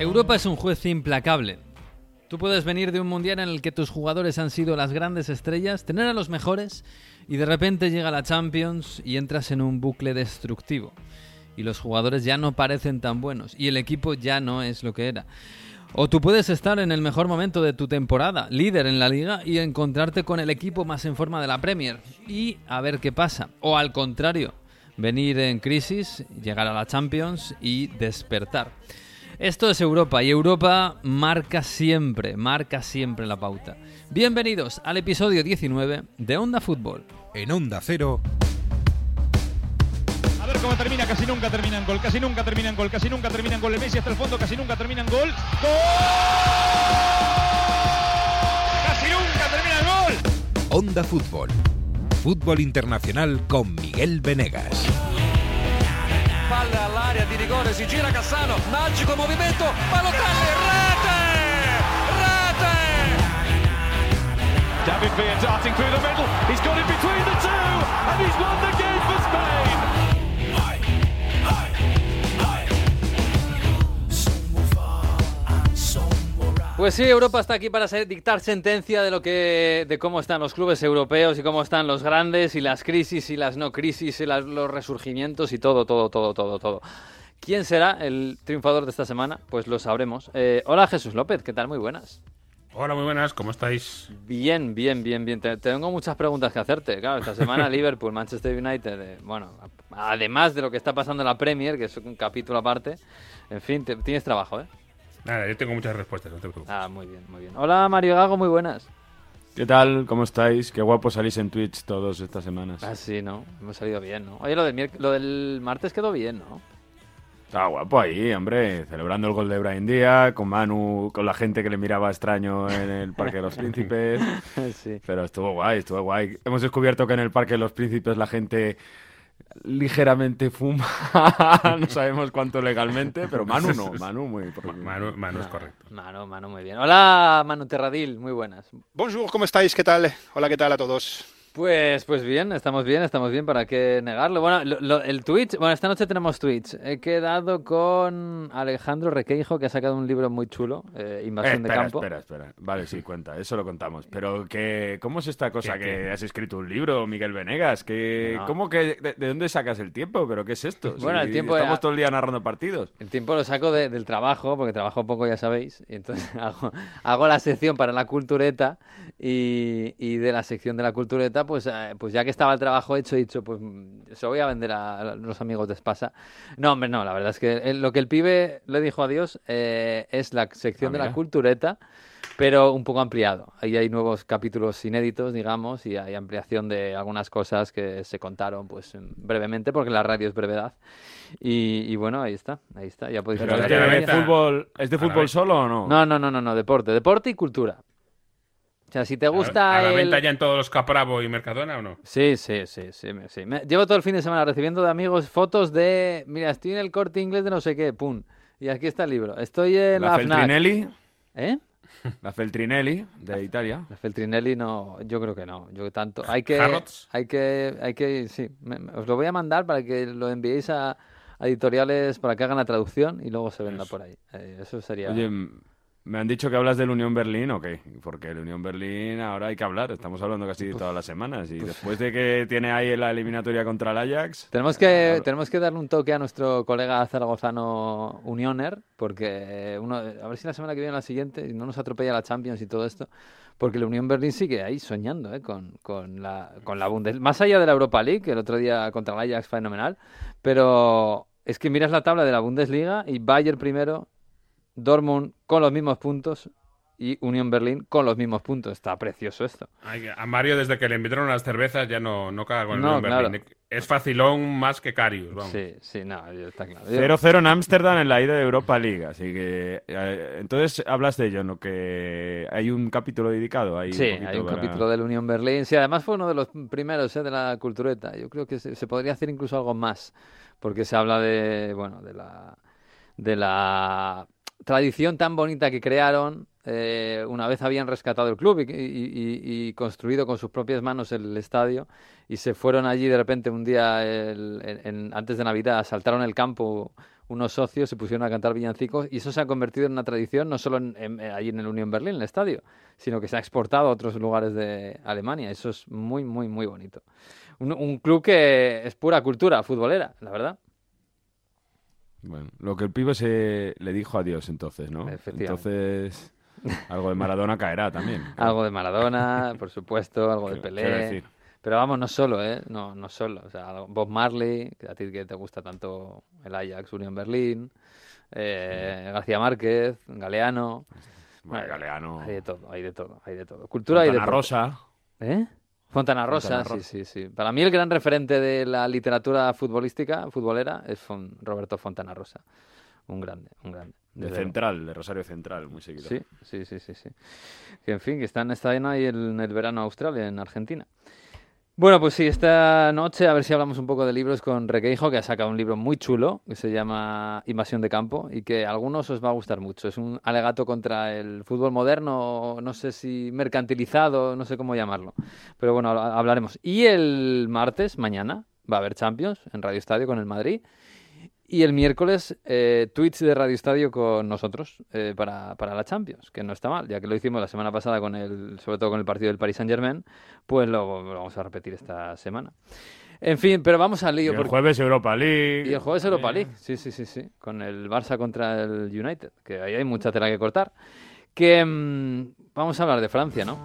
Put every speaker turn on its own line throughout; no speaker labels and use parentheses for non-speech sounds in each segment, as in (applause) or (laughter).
Europa es un juez implacable. Tú puedes venir de un mundial en el que tus jugadores han sido las grandes estrellas, tener a los mejores y de repente llega la Champions y entras en un bucle destructivo. Y los jugadores ya no parecen tan buenos y el equipo ya no es lo que era. O tú puedes estar en el mejor momento de tu temporada, líder en la liga, y encontrarte con el equipo más en forma de la Premier y a ver qué pasa. O al contrario, venir en crisis, llegar a la Champions y despertar. Esto es Europa y Europa marca siempre, marca siempre la pauta. Bienvenidos al episodio 19 de Onda Fútbol.
En Onda Cero.
A ver cómo termina, casi nunca termina en gol, casi nunca termina en gol, casi nunca termina en gol. El Messi hasta el fondo, casi nunca termina en gol. ¡Gol! ¡Casi nunca termina en gol!
Onda Fútbol. Fútbol internacional con Miguel Venegas.
Palla all'area di rigore, si gira Cassano, magico movimento, Balotelli, rete! Rete!
David Villa darting through the middle. He's got it between the two, and he's won the
Pues sí, Europa está aquí para dictar sentencia de lo que, de cómo están los clubes europeos y cómo están los grandes y las crisis y las no crisis y las- los resurgimientos y todo, todo, todo, todo, todo. ¿Quién será el triunfador de esta semana? Pues lo sabremos. Eh, hola Jesús López, ¿qué tal? Muy buenas.
Hola, muy buenas, ¿cómo estáis?
Bien, bien, bien, bien. Te- tengo muchas preguntas que hacerte. Claro, esta semana (laughs) Liverpool, Manchester United, eh, bueno, además de lo que está pasando en la Premier, que es un capítulo aparte. En fin, te- tienes trabajo, ¿eh?
Nada, yo tengo muchas respuestas, no te preocupes.
Ah, muy bien, muy bien. Hola Mario Gago, muy buenas.
¿Qué tal? ¿Cómo estáis? Qué guapo salís en Twitch todas estas semanas.
Ah, sí, ¿no? Hemos salido bien, ¿no? Oye, lo del, lo del martes quedó bien, ¿no?
Está guapo ahí, hombre, celebrando el gol de Brian Díaz, con Manu, con la gente que le miraba extraño en el Parque de los (laughs) Príncipes.
sí.
Pero estuvo guay, estuvo guay. Hemos descubierto que en el Parque de los Príncipes la gente ligeramente fuma. (laughs) no sabemos cuánto legalmente, pero Manu no, (laughs) Manu muy...
Ma- Manu, Manu es correcto.
Manu, Manu, muy bien. Hola Manu Terradil, muy buenas.
Bonjour, ¿cómo estáis? ¿Qué tal? Hola, ¿qué tal a todos?
Pues, pues bien, estamos bien, estamos bien, ¿para qué negarlo? Bueno, lo- lo- el Twitch, bueno, esta noche tenemos Twitch. He quedado con Alejandro Requeijo, que ha sacado un libro muy chulo, eh,
Eh,
Invasión de
espera,
Campo.
espera, espera. Vale, sí, cuenta, eso lo contamos. Pero que, ¿cómo es esta cosa
¿Qué,
que
qué?
has escrito un libro, Miguel Venegas? Que,
No.
¿Cómo que, de, de dónde sacas el tiempo? ¿Pero qué es esto? (laughs)
Bueno, el tiempo
Estamos todo el día narrando partidos.
El tiempo lo saco de- del trabajo, porque trabajo poco, ya sabéis. Y entonces (laughs) hago, hago la sección para la cultureta y, y de la sección de la cultureta, pues, eh, pues ya que estaba el trabajo hecho, he dicho, pues mm, se lo voy a vender a los amigos de Espasa. No, hombre, no, la verdad es que lo que el pibe le dijo a Dios eh, es la sección
Ah,
de la cultureta, pero un poco ampliado. Ahí hay nuevos capítulos inéditos, digamos, y hay ampliación de algunas cosas que se contaron pues brevemente, porque la radio es brevedad. Y, y bueno, ahí está, ahí está. Ya podéis
Pero ¿es de, fútbol, ¿es de fútbol solo o no?
No, no, no, no, no, deporte, deporte y cultura. O sea, si te gusta
¿A la
el-
venta ya en todos los Capravo y Mercadona o no?
Sí, sí, sí, sí, me- sí. Me- Llevo todo el fin de semana recibiendo de amigos fotos de, mira, estoy en el corte inglés de no sé qué, pum. Y aquí está el libro. Estoy en la,
La. Feltrinelli,
¿Eh?
la Feltrinelli de Italia.
La Feltrinelli no, yo creo que no. Yo tanto. Hay que,
Harrods.
hay que, hay que, sí. me- me- os lo voy a mandar para que lo enviéis a, a editoriales para que hagan la traducción y luego se venda por ahí. Eh, eso sería.
Oye, me han dicho que hablas del Unión Berlín, ¿o qué? Porque el Unión Berlín ahora hay que hablar, estamos hablando casi todas las semanas. Y después de que tiene ahí la eliminatoria contra el Ajax,
Tenemos que,
Claro.
tenemos que darle un toque a nuestro colega zaragozano Unioner, porque uno, a ver si la semana que viene la siguiente no nos atropella la Champions y todo esto, porque la Unión Berlín sigue ahí soñando ¿eh? con, con la, con la Bundes. Más allá de la Europa League, que el otro día contra el Ajax fenomenal, pero es que miras la tabla de la Bundesliga y Bayern primero, Dortmund con los mismos puntos y Unión Berlín con los mismos puntos. Está precioso esto.
Ay, a Mario, desde que le invitaron las cervezas, ya no, no caga con el
No,
Unión Berlín. Es facilón más que Carius, vamos.
Sí, sí, no, está claro.
0-0 en Ámsterdam en la ida de Europa League. Así que, eh, entonces hablas de ello, ¿no? Que hay un capítulo dedicado ahí.
Sí, hay un
para-
capítulo del Unión Berlín. Sí, además fue uno de los primeros ¿eh? de la cultureta. Yo creo que se, se podría hacer incluso algo más, porque se habla de, bueno, de la, de la tradición tan bonita que crearon eh, una vez habían rescatado el club y, construido con sus propias manos el estadio y se fueron allí de repente un día en- antes de Navidad, saltaron el campo unos socios se pusieron a cantar villancicos y eso se ha convertido en una tradición no solo en, eh, allí en el Unión Berlín, en el estadio, sino que se ha exportado a otros lugares de Alemania. Eso es muy, muy, muy bonito. Un club que es pura cultura futbolera, la verdad.
Bueno, lo que el pibe se le dijo a Dios entonces, ¿no? Entonces, algo de Maradona caerá también. (laughs)
Algo de Maradona, por supuesto, algo de Pelé.
decir.
Pero vamos, no solo, ¿eh? No, no solo. O sea, Bob Marley, a ti que te gusta tanto el Ajax, Unión Berlín, eh, García Márquez, Galeano.
Bueno, Galeano.
Hay de todo, hay de todo, hay de todo. Cultura y de
Fontana Rosa.
¿Eh? Fontana Rosa,
Fontana
sí, sí, sí. Para mí el gran referente de la literatura futbolística, futbolera, es Fon- Roberto Fontana Rosa. Un grande, un grande.
De. Central, de Rosario Central, muy seguido.
Sí, sí, sí, sí, sí. Que en fin, que están está en ahí en el verano Australia, en Argentina. Bueno, pues sí, esta noche a ver si hablamos un poco de libros con Requeijo, que ha sacado un libro muy chulo que se llama Invasión de Campo y que a algunos os va a gustar mucho. Es un alegato contra el fútbol moderno, no sé si mercantilizado, no sé cómo llamarlo. Pero bueno, habla- hablaremos. Y el martes, mañana, va a haber Champions en Radio Estadio con el Madrid. Y el miércoles, eh, tweets de Radio Estadio con nosotros eh, para, para la Champions, que no está mal, ya que lo hicimos la semana pasada, con el, sobre todo con el partido del Paris Saint-Germain, pues lo, lo vamos a repetir esta semana. En fin, pero vamos al
Y
lío.
el
porque-
jueves Europa League.
y el jueves Europa League, sí, sí, sí, sí, con el Barça contra el United, que ahí hay mucha tela que cortar. Que mm, vamos a hablar de Francia, ¿no?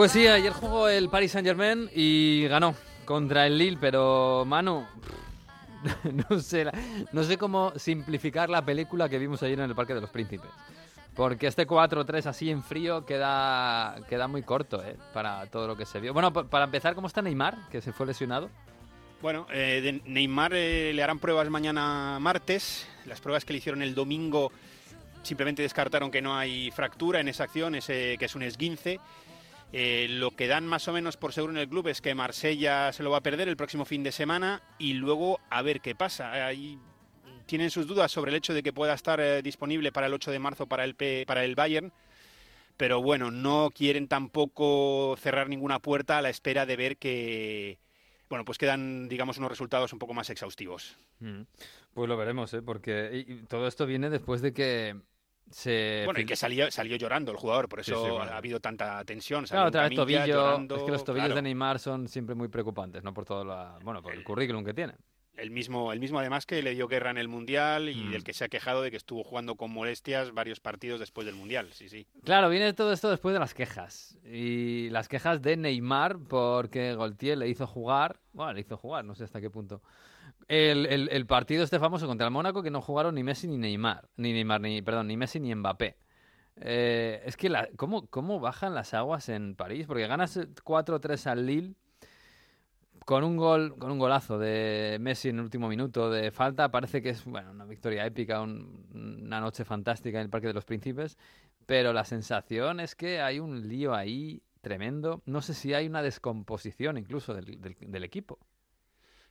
Pues sí, ayer jugó el Paris Saint-Germain y ganó contra el Lille, pero Manu, (laughs) no sé, no sé cómo simplificar la película que vimos ayer en el Parque de los Príncipes. Porque este 4-3 así en frío queda, queda muy corto, ¿eh? Para todo lo que se vio. Bueno, pa- para empezar, ¿cómo está Neymar? Que se fue lesionado.
Bueno, eh, de Neymar eh, le harán pruebas mañana martes. Las pruebas que le hicieron el domingo simplemente descartaron que no hay fractura en esa acción, ese, que es un esguince. Eh, lo que dan más o menos por seguro en el club es que Marsella se lo va a perder el próximo fin de semana y luego a ver qué pasa. Ahí tienen sus dudas sobre el hecho de que pueda estar eh, disponible para el 8 de marzo para el, P- para el Bayern, pero bueno, no quieren tampoco cerrar ninguna puerta a la espera de ver que, bueno, pues quedan, digamos, unos resultados un poco más exhaustivos.
Pues lo veremos, ¿eh? Porque todo esto viene después de que se...
Bueno, y que salió, salió llorando el jugador, por eso
sí, bueno.
ha habido tanta tensión.
Claro, otra vez tobillo.
llorando,
es que los tobillos
claro.
de Neymar son siempre muy preocupantes, ¿no? Por todo la, bueno, por el currículum que tiene.
El mismo, el mismo además que le dio guerra en el Mundial y
Mm.
del que se ha quejado de que estuvo jugando con molestias varios partidos después del Mundial, sí, sí.
Claro, viene todo esto después de las quejas. Y las quejas de Neymar porque Gaultier le hizo jugar. Bueno, le hizo jugar, no sé hasta qué punto. El, partido este famoso contra el Mónaco que no jugaron ni Messi ni Neymar. Ni Neymar, ni, perdón, ni Messi ni Mbappé. Eh, es que, la, ¿cómo, ¿cómo bajan las aguas en París? Porque ganas 4-3 al Lille con un gol, con un golazo de Messi en el último minuto de falta. Parece que es bueno, una victoria épica, un- una noche fantástica en el Parque de los Príncipes. Pero la sensación es que hay un lío ahí tremendo. No sé si hay una descomposición incluso del equipo.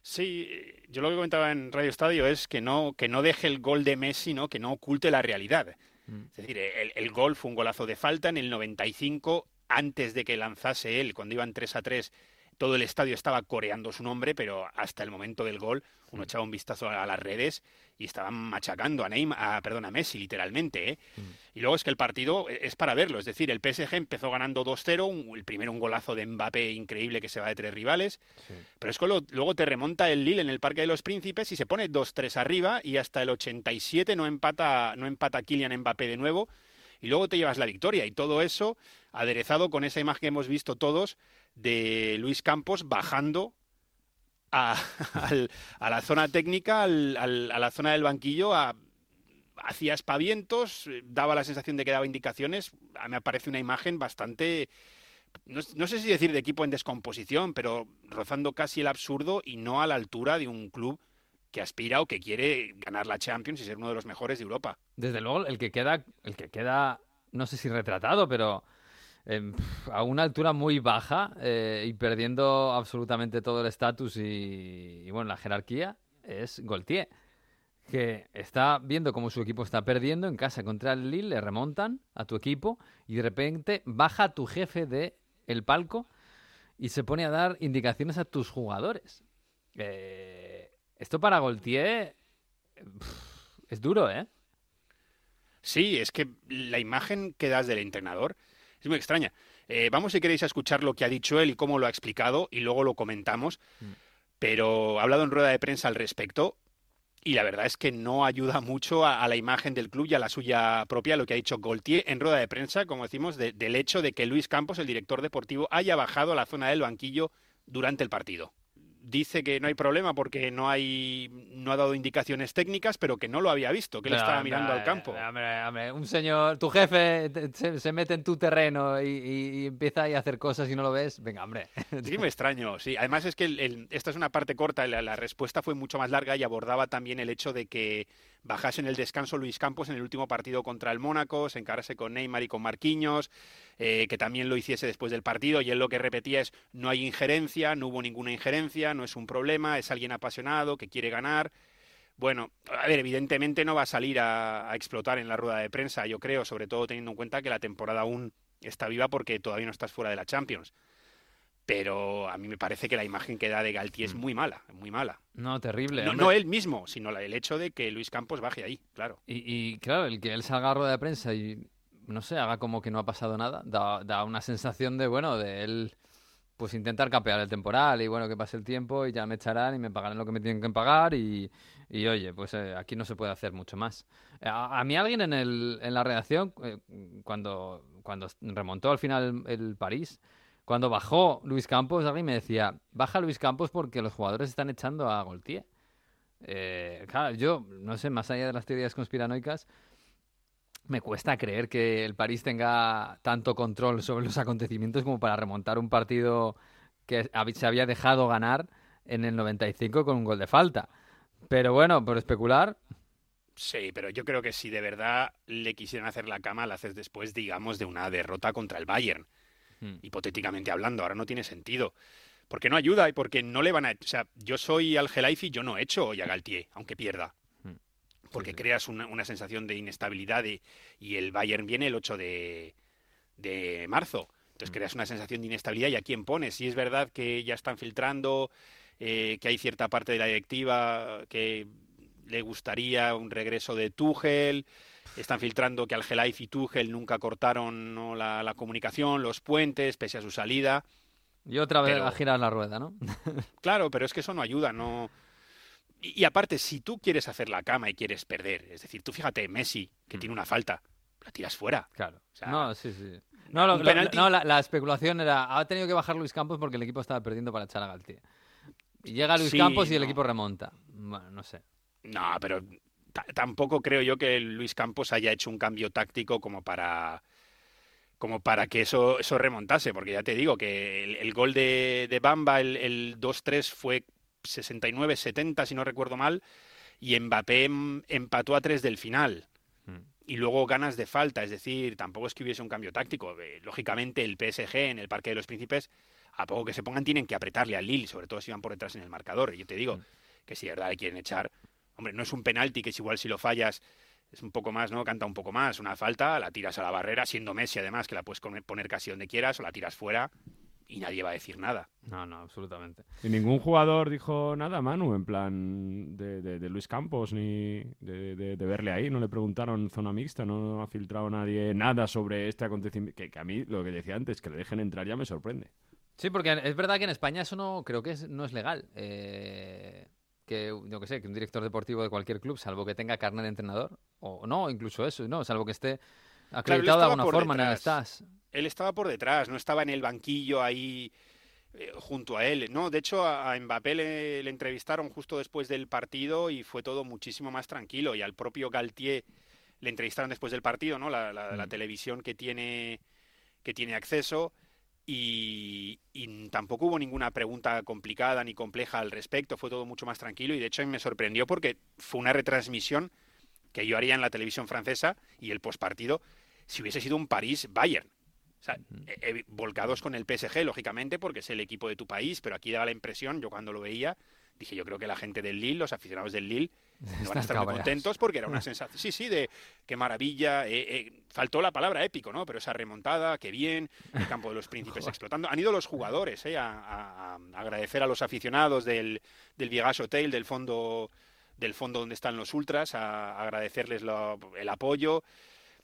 Sí, eh, yo lo que comentaba en Radio Estadio es que no, que no deje el gol de Messi, ¿no? que no oculte la realidad.
Mm.
Es decir, el, el gol fue un golazo de falta en el 95, antes de que lanzase él, cuando iban 3 a 3, todo el estadio estaba coreando su nombre, pero hasta el momento del gol uno echaba un vistazo a las redes y estaban machacando a Neymar, a, perdón, a Messi literalmente. ¿eh? Y luego es que el partido es para verlo, es decir, el PSG empezó ganando 2-0, un- el primero un golazo de Mbappé increíble que se va de tres rivales, pero es que lo- luego te remonta el Lille en el Parque de los Príncipes y se pone 2-3 arriba y hasta el 87 no empata, no empata Kylian Mbappé de nuevo y luego te llevas la victoria y todo eso aderezado con esa imagen que hemos visto todos de Luis Campos bajando a, (laughs) la zona técnica, a la zona del banquillo, hacía espavientos, eh, daba la sensación de que daba indicaciones. A mí me parece una imagen bastante, no, no sé si decir de equipo en descomposición, pero rozando casi el absurdo y no a la altura de un club que aspira o que quiere ganar la Champions y ser uno de los mejores de Europa.
Desde luego, el que queda, el que queda, no sé si retratado, pero em, a una altura muy baja eh, y perdiendo absolutamente todo el estatus y, y, bueno, la jerarquía, es Goltier, que está viendo cómo su equipo está perdiendo en casa contra el Lille, le remontan a tu equipo y de repente baja tu jefe de el palco y se pone a dar indicaciones a tus jugadores. Eh, esto para Goltier es duro, ¿eh?
Sí, es que la imagen que das del entrenador es muy extraña. Eh, vamos, si queréis, a escuchar lo que ha dicho él y cómo lo ha explicado y luego lo comentamos. Pero ha hablado en rueda de prensa al respecto y la verdad es que no ayuda mucho a, a la imagen del club y a la suya propia lo que ha dicho Goltier en rueda de prensa, como decimos, de- del hecho de que Luis Campos, el director deportivo, haya bajado a la zona del banquillo durante el partido. Dice que no hay problema porque no hay no ha dado indicaciones técnicas, pero que no lo había visto, que él
Pero,
estaba
hombre,
mirando al campo.
Hombre, hombre, un señor, tu jefe se, se mete en tu terreno y, y- y empieza ahí a hacer cosas y no lo ves. Venga, hombre. (laughs)
Sí, me extraño, sí. Además es que el- el- esta es una parte corta, la, la respuesta fue mucho más larga y abordaba también el hecho de que bajase en el descanso Luis Campos en el último partido contra el Mónaco, se encarase con Neymar y con Marquinhos, eh, que también lo hiciese después del partido y él lo que repetía es no hay injerencia, no hubo ninguna injerencia, no es un problema, es alguien apasionado que quiere ganar. Bueno, a ver, evidentemente no va a salir a, a explotar en la rueda de prensa, yo creo, sobre todo teniendo en cuenta que la temporada aún está viva porque todavía no estás fuera de la Champions pero a mí me parece que la imagen que da de Galtier es muy mala, muy mala.
No, terrible.
No, no él mismo, sino el hecho de que Luis Campos baje ahí, claro.
Y, y, claro, el que él salga a rueda de prensa y, no sé, haga como que no ha pasado nada, da, da una sensación de, bueno, de él, pues intentar capear el temporal y, bueno, que pase el tiempo y ya me echarán y me pagarán lo que me tienen que pagar y, y oye, pues eh, aquí no se puede hacer mucho más. A, a mí alguien en, el, en la redacción, eh, cuando, cuando remontó al final el, el París, cuando bajó Luis Campos, alguien me decía, baja Luis Campos porque los jugadores están echando a Goltier. Eh, claro, yo, no sé, más allá de las teorías conspiranoicas, me cuesta creer que el París tenga tanto control sobre los acontecimientos como para remontar un partido que se había dejado ganar en el 95 con un gol de falta. Pero bueno, por especular,
Sí, pero yo creo que si de verdad le quisieran hacer la cama, la haces después, digamos, de una derrota contra el Bayern.
Hmm.
Hipotéticamente hablando, ahora no tiene sentido. Porque no ayuda y porque no le van a... O sea, yo soy Al Gelaifi, yo no echo hoy a Galtier, aunque pierda.
Hmm.
Porque creas una, una sensación de inestabilidad y, y el Bayern viene el 8 de, de marzo. Entonces creas una sensación de inestabilidad y a quién pones. Si es verdad que ya están filtrando, eh, que hay cierta parte de la directiva que le gustaría un regreso de Tuchel, están filtrando que Algelaifi y Tuchel nunca cortaron ¿no? la, la comunicación, los puentes, pese a su salida.
y otra vez
Pero-
a girar la rueda, ¿no? (laughs)
Claro, pero es que eso no ayuda, no. Y, y aparte, si tú quieres hacer la cama y quieres perder, es decir, tú fíjate, Messi, que tiene una falta, la tiras fuera.
Claro.
sea,
no, sí, sí. No, lo-
un
lo-
penalti-
no, la, la especulación era, ha tenido que bajar Luis Campos porque el equipo estaba perdiendo para echar a Galtier. Y llega Luis
Sí,
Campos y el equipo remonta. Bueno, no sé.
No, pero tampoco creo yo que Luis Campos haya hecho un cambio táctico como para como para que eso, eso remontase, porque ya te digo que el, el gol de, de Bamba, el, el 2-3 fue 69-70, si no recuerdo mal, y Mbappé em- empató a 3 del final.
Hmm.
Y luego ganas de falta, es decir, tampoco es que hubiese un cambio táctico. Eh, lógicamente, el PSG en el Parque de los Príncipes, a poco que se pongan, tienen que apretarle al Lille, sobre todo si van por detrás en el marcador. Y yo te digo
Mm.
que si de verdad le quieren echar, hombre, no es un penalti que es igual si lo fallas es un poco más, ¿no? Canta un poco más. Una falta, la tiras a la barrera, siendo Messi además, que la puedes poner casi donde quieras, o la tiras fuera y nadie va a decir nada.
No, no, absolutamente.
Y ningún jugador dijo nada, Manu, en plan de, de- de Luis Campos, ni de, de- de verle ahí. No le preguntaron zona mixta, no ha filtrado nadie nada sobre este acontecimiento. Que, que a mí, lo que decía antes, que le dejen entrar ya me sorprende.
Sí, porque es verdad que en España eso no creo que es, no es legal. Eh, que, yo que sé, que un director deportivo de cualquier club, salvo que tenga carnet de entrenador, o no, incluso eso, no, salvo que esté acreditado de
estaba
alguna forma
detrás.
STAS.
Él estaba por detrás, no estaba en el banquillo ahí eh, junto a él. No, de hecho a, a Mbappé le, le entrevistaron justo después del partido y fue todo muchísimo más tranquilo. Y al propio Galtier le entrevistaron después del partido, ¿no? La, la- la
Mm.
televisión que tiene que tiene acceso. Y, y tampoco hubo ninguna pregunta complicada ni compleja al respecto, fue todo mucho más tranquilo y de hecho me sorprendió porque fue una retransmisión que yo haría en la televisión francesa y el postpartido si hubiese sido un París-Bayern. O sea, eh, eh, volcados con el PSG, lógicamente, porque es el equipo de tu país, pero aquí daba la impresión, yo cuando lo veía, dije, yo creo que la gente del Lille, los aficionados del Lille, van a estar muy contentos porque era una sensación, sí, sí, de qué maravilla, eh, eh, faltó la palabra épico, ¿no? Pero esa remontada, qué bien, el campo de los (laughs) príncipes explotando. Han ido los jugadores eh, a, a- a agradecer a los aficionados del, del Viegas Hotel, del fondo del fondo donde están los ultras, a, agradecerles lo- el apoyo.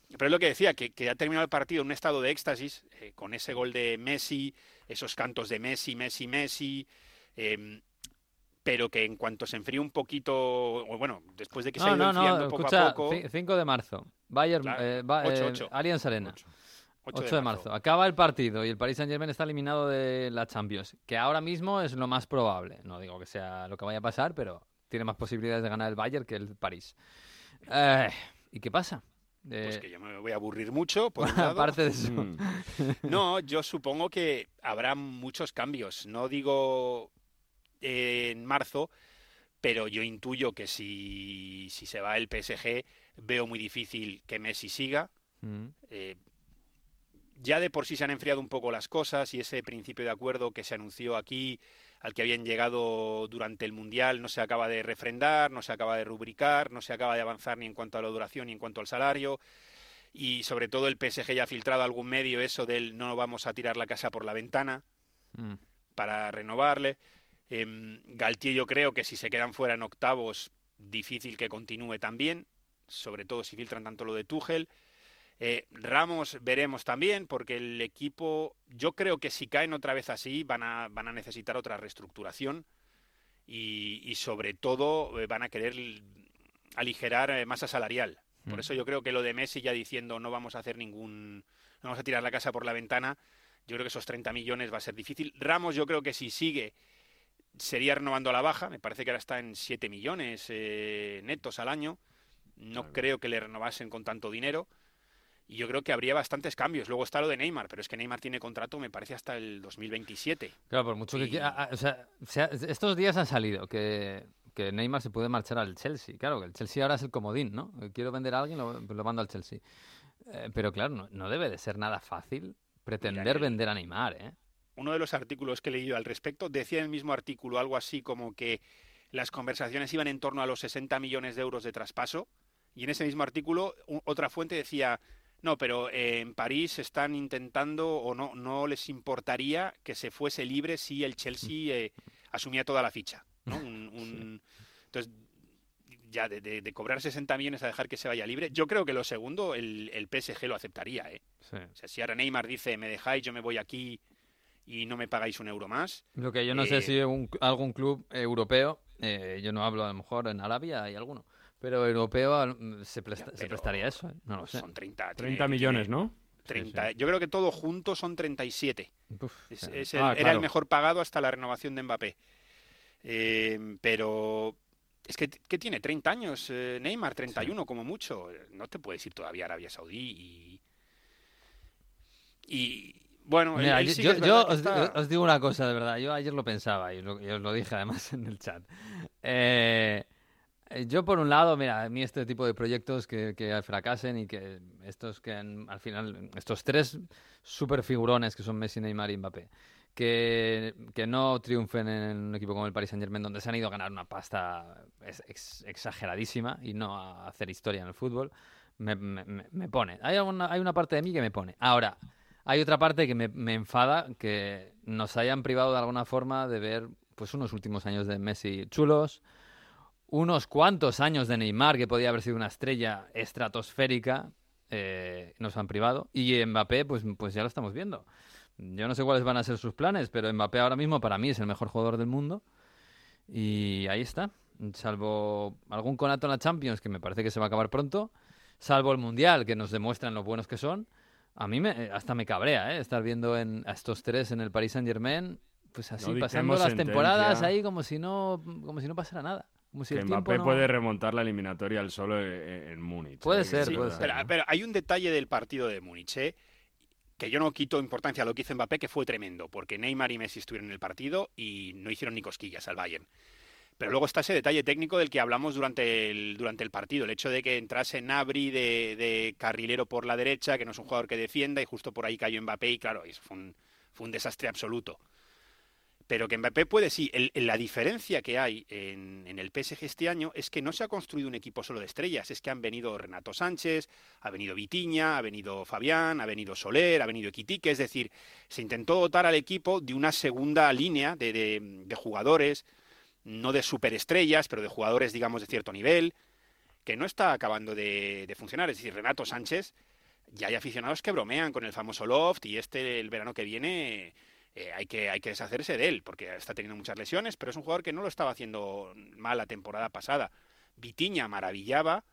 Pero es lo que decía, que, que ha terminado el partido en un estado de éxtasis, eh, con ese gol de Messi, esos cantos de Messi, Messi, Messi, em, pero que en cuanto se enfríe un poquito, o bueno, después de que se ha
No,
ido
no,
enfriando
no,
poco
escucha,
a poco,
ci- 5 de marzo, Bayern,
Claro,
eh, ba-
ocho,
eh,
ocho.
Allianz Arena.
8
8 de marzo. Acaba el partido y el Paris Saint Germain está eliminado de la Champions, que ahora mismo es lo más probable. No digo que sea lo que vaya a pasar, pero tiene más posibilidades de ganar el Bayern que el París. Eh, ¿Y qué pasa?
Pues
Eh,
que yo me voy a aburrir mucho, por un (laughs) lado.
aparte de eso.
Mm. (laughs)
No, yo supongo que habrá muchos cambios. No digo eh, en marzo, pero yo intuyo que si, si se va el PSG, veo muy difícil que Messi siga.
Mm.
Eh, ya de por sí se han enfriado un poco las cosas y ese principio de acuerdo que se anunció aquí, al que habían llegado durante el Mundial, no se acaba de refrendar, no se acaba de rubricar, no se acaba de avanzar ni en cuanto a la duración ni en cuanto al salario. Y sobre todo el PSG ya ha filtrado a algún medio eso del no vamos a tirar la casa por la ventana
Mm.
para renovarle. Em, Galtier yo creo que si se quedan fuera en octavos, difícil que continúe también, sobre todo si filtran tanto lo de Tuchel. Eh, Ramos veremos también, porque el equipo, yo creo que si caen otra vez así, van a, van a necesitar otra reestructuración y, y sobre todo eh, van a querer aligerar eh, masa salarial. Por
Mm.
eso yo creo que lo de Messi ya diciendo no vamos a hacer ningún, no vamos a tirar la casa por la ventana, yo creo que esos 30 millones va a ser difícil. Ramos yo creo que si sigue sería renovando a la baja, me parece que ahora está en 7 millones eh, netos al año. No
Claro.
creo que le renovasen con tanto dinero. Y yo creo que habría bastantes cambios. Luego está lo de Neymar, pero es que Neymar tiene contrato, me parece, hasta el 2027.
Claro, por mucho que quiera. ah, O sea, estos días han salido que, que Neymar se puede marchar al Chelsea. Claro, que el Chelsea ahora es el comodín, ¿no? Quiero vender a alguien, lo, lo mando al Chelsea. Eh, pero claro, no, no debe de ser nada fácil pretender vender a Neymar, ¿eh?
Uno de los artículos que he leído al respecto decía en el mismo artículo algo así como que las conversaciones iban en torno a los 60 millones de euros de traspaso. Y en ese mismo artículo, otra fuente decía, no, pero eh, en París están intentando o no, no les importaría que se fuese libre si el Chelsea eh, asumía toda la ficha. ¿no? (laughs) Un- un- Entonces, ya de, de- de cobrar 60 millones a dejar que se vaya libre, yo creo que lo segundo el, el PSG lo aceptaría. ¿eh?
Sí.
O sea, si ahora Neymar dice, me dejáis, yo me voy aquí y no me pagáis un euro más,
Lo que yo no
Eh,
sé si un- algún club europeo, eh, yo no hablo a lo mejor en Arabia hay alguno, pero europeo al- se, presta- se
pero
prestaría eso, ¿eh? no lo sé.
son 30.
30
tiene-
millones,
tiene
¿no?
30. Yo creo que todo junto son 37.
Uf,
Es-
o sea,
es el-
Ah,
Era el mejor pagado hasta la renovación de Mbappé. Eh, pero es que, que tiene 30 años eh, Neymar, 31 como mucho. No te puedes ir todavía a Arabia Saudí y... Y bueno,
Mira,
él
yo,
sí que
yo-
es
yo
verdad que
os,
está-
os digo una cosa, de verdad. Yo ayer lo pensaba y, lo- y os lo dije además (laughs) en el chat. Eh, yo, por un lado, mira, a mí este tipo de proyectos que, que fracasen y que estos que han- al final, estos tres super figurones que son Messi, Neymar y Mbappé, que, que no triunfen en un equipo como el Paris Saint Germain, donde se han ido a ganar una pasta ex- ex- exageradísima y no a hacer historia en el fútbol, me, me- me- me pone. Hay, alguna- hay una parte de mí que me pone. Ahora, hay otra parte que me, enfada que nos hayan privado de alguna forma de ver pues unos últimos años de Messi chulos, unos cuantos años de Neymar que podía haber sido una estrella estratosférica, eh, nos han privado y Mbappé pues, pues ya lo estamos viendo. Yo no sé cuáles van a ser sus planes, pero Mbappé ahora mismo para mí es el mejor jugador del mundo y ahí está. Salvo algún conato en la Champions que me parece que se va a acabar pronto, salvo el Mundial que nos demuestran lo buenos que son. A mí me, hasta me cabrea, ¿eh? Estar viendo en, a estos tres en el Paris Saint Germain, pues así,
No
pasando las
sentencia.
temporadas ahí como si no, como si no pasara nada. Como si
Que
el tiempo
Mbappé
no-
puede remontar la eliminatoria al solo en, en Múnich.
Puede
¿eh?
Ser,
Sí,
puede ser.
pero, pero hay un detalle del partido de Múnich, ¿eh? que yo no quito importancia a lo que hizo Mbappé, que fue tremendo, porque Neymar y Messi estuvieron en el partido y no hicieron ni cosquillas al Bayern. Pero luego está ese detalle técnico del que hablamos durante el, durante el partido, el hecho de que entrase Nabri de, de carrilero por la derecha, que no es un jugador que defienda, y justo por ahí cayó Mbappé, y claro, fue un, desastre absoluto. Pero que Mbappé puede sí. El- la diferencia que hay en, el PSG este año es que no se ha construido un equipo solo de estrellas. Es que han venido Renato Sánchez, ha venido Vitiña, ha venido Fabián, ha venido Soler, ha venido Equitique. Es decir, se intentó dotar al equipo de una segunda línea de jugadores, no de superestrellas, pero de jugadores, digamos, de cierto nivel, que no está acabando de, funcionar. Es decir, Renato Sánchez, ya hay aficionados que bromean con el famoso loft y este el verano que viene eh, hay, que, hay que deshacerse de él, porque está teniendo muchas lesiones, pero es un jugador que no lo estaba haciendo mal la temporada pasada. Vitiña maravillaba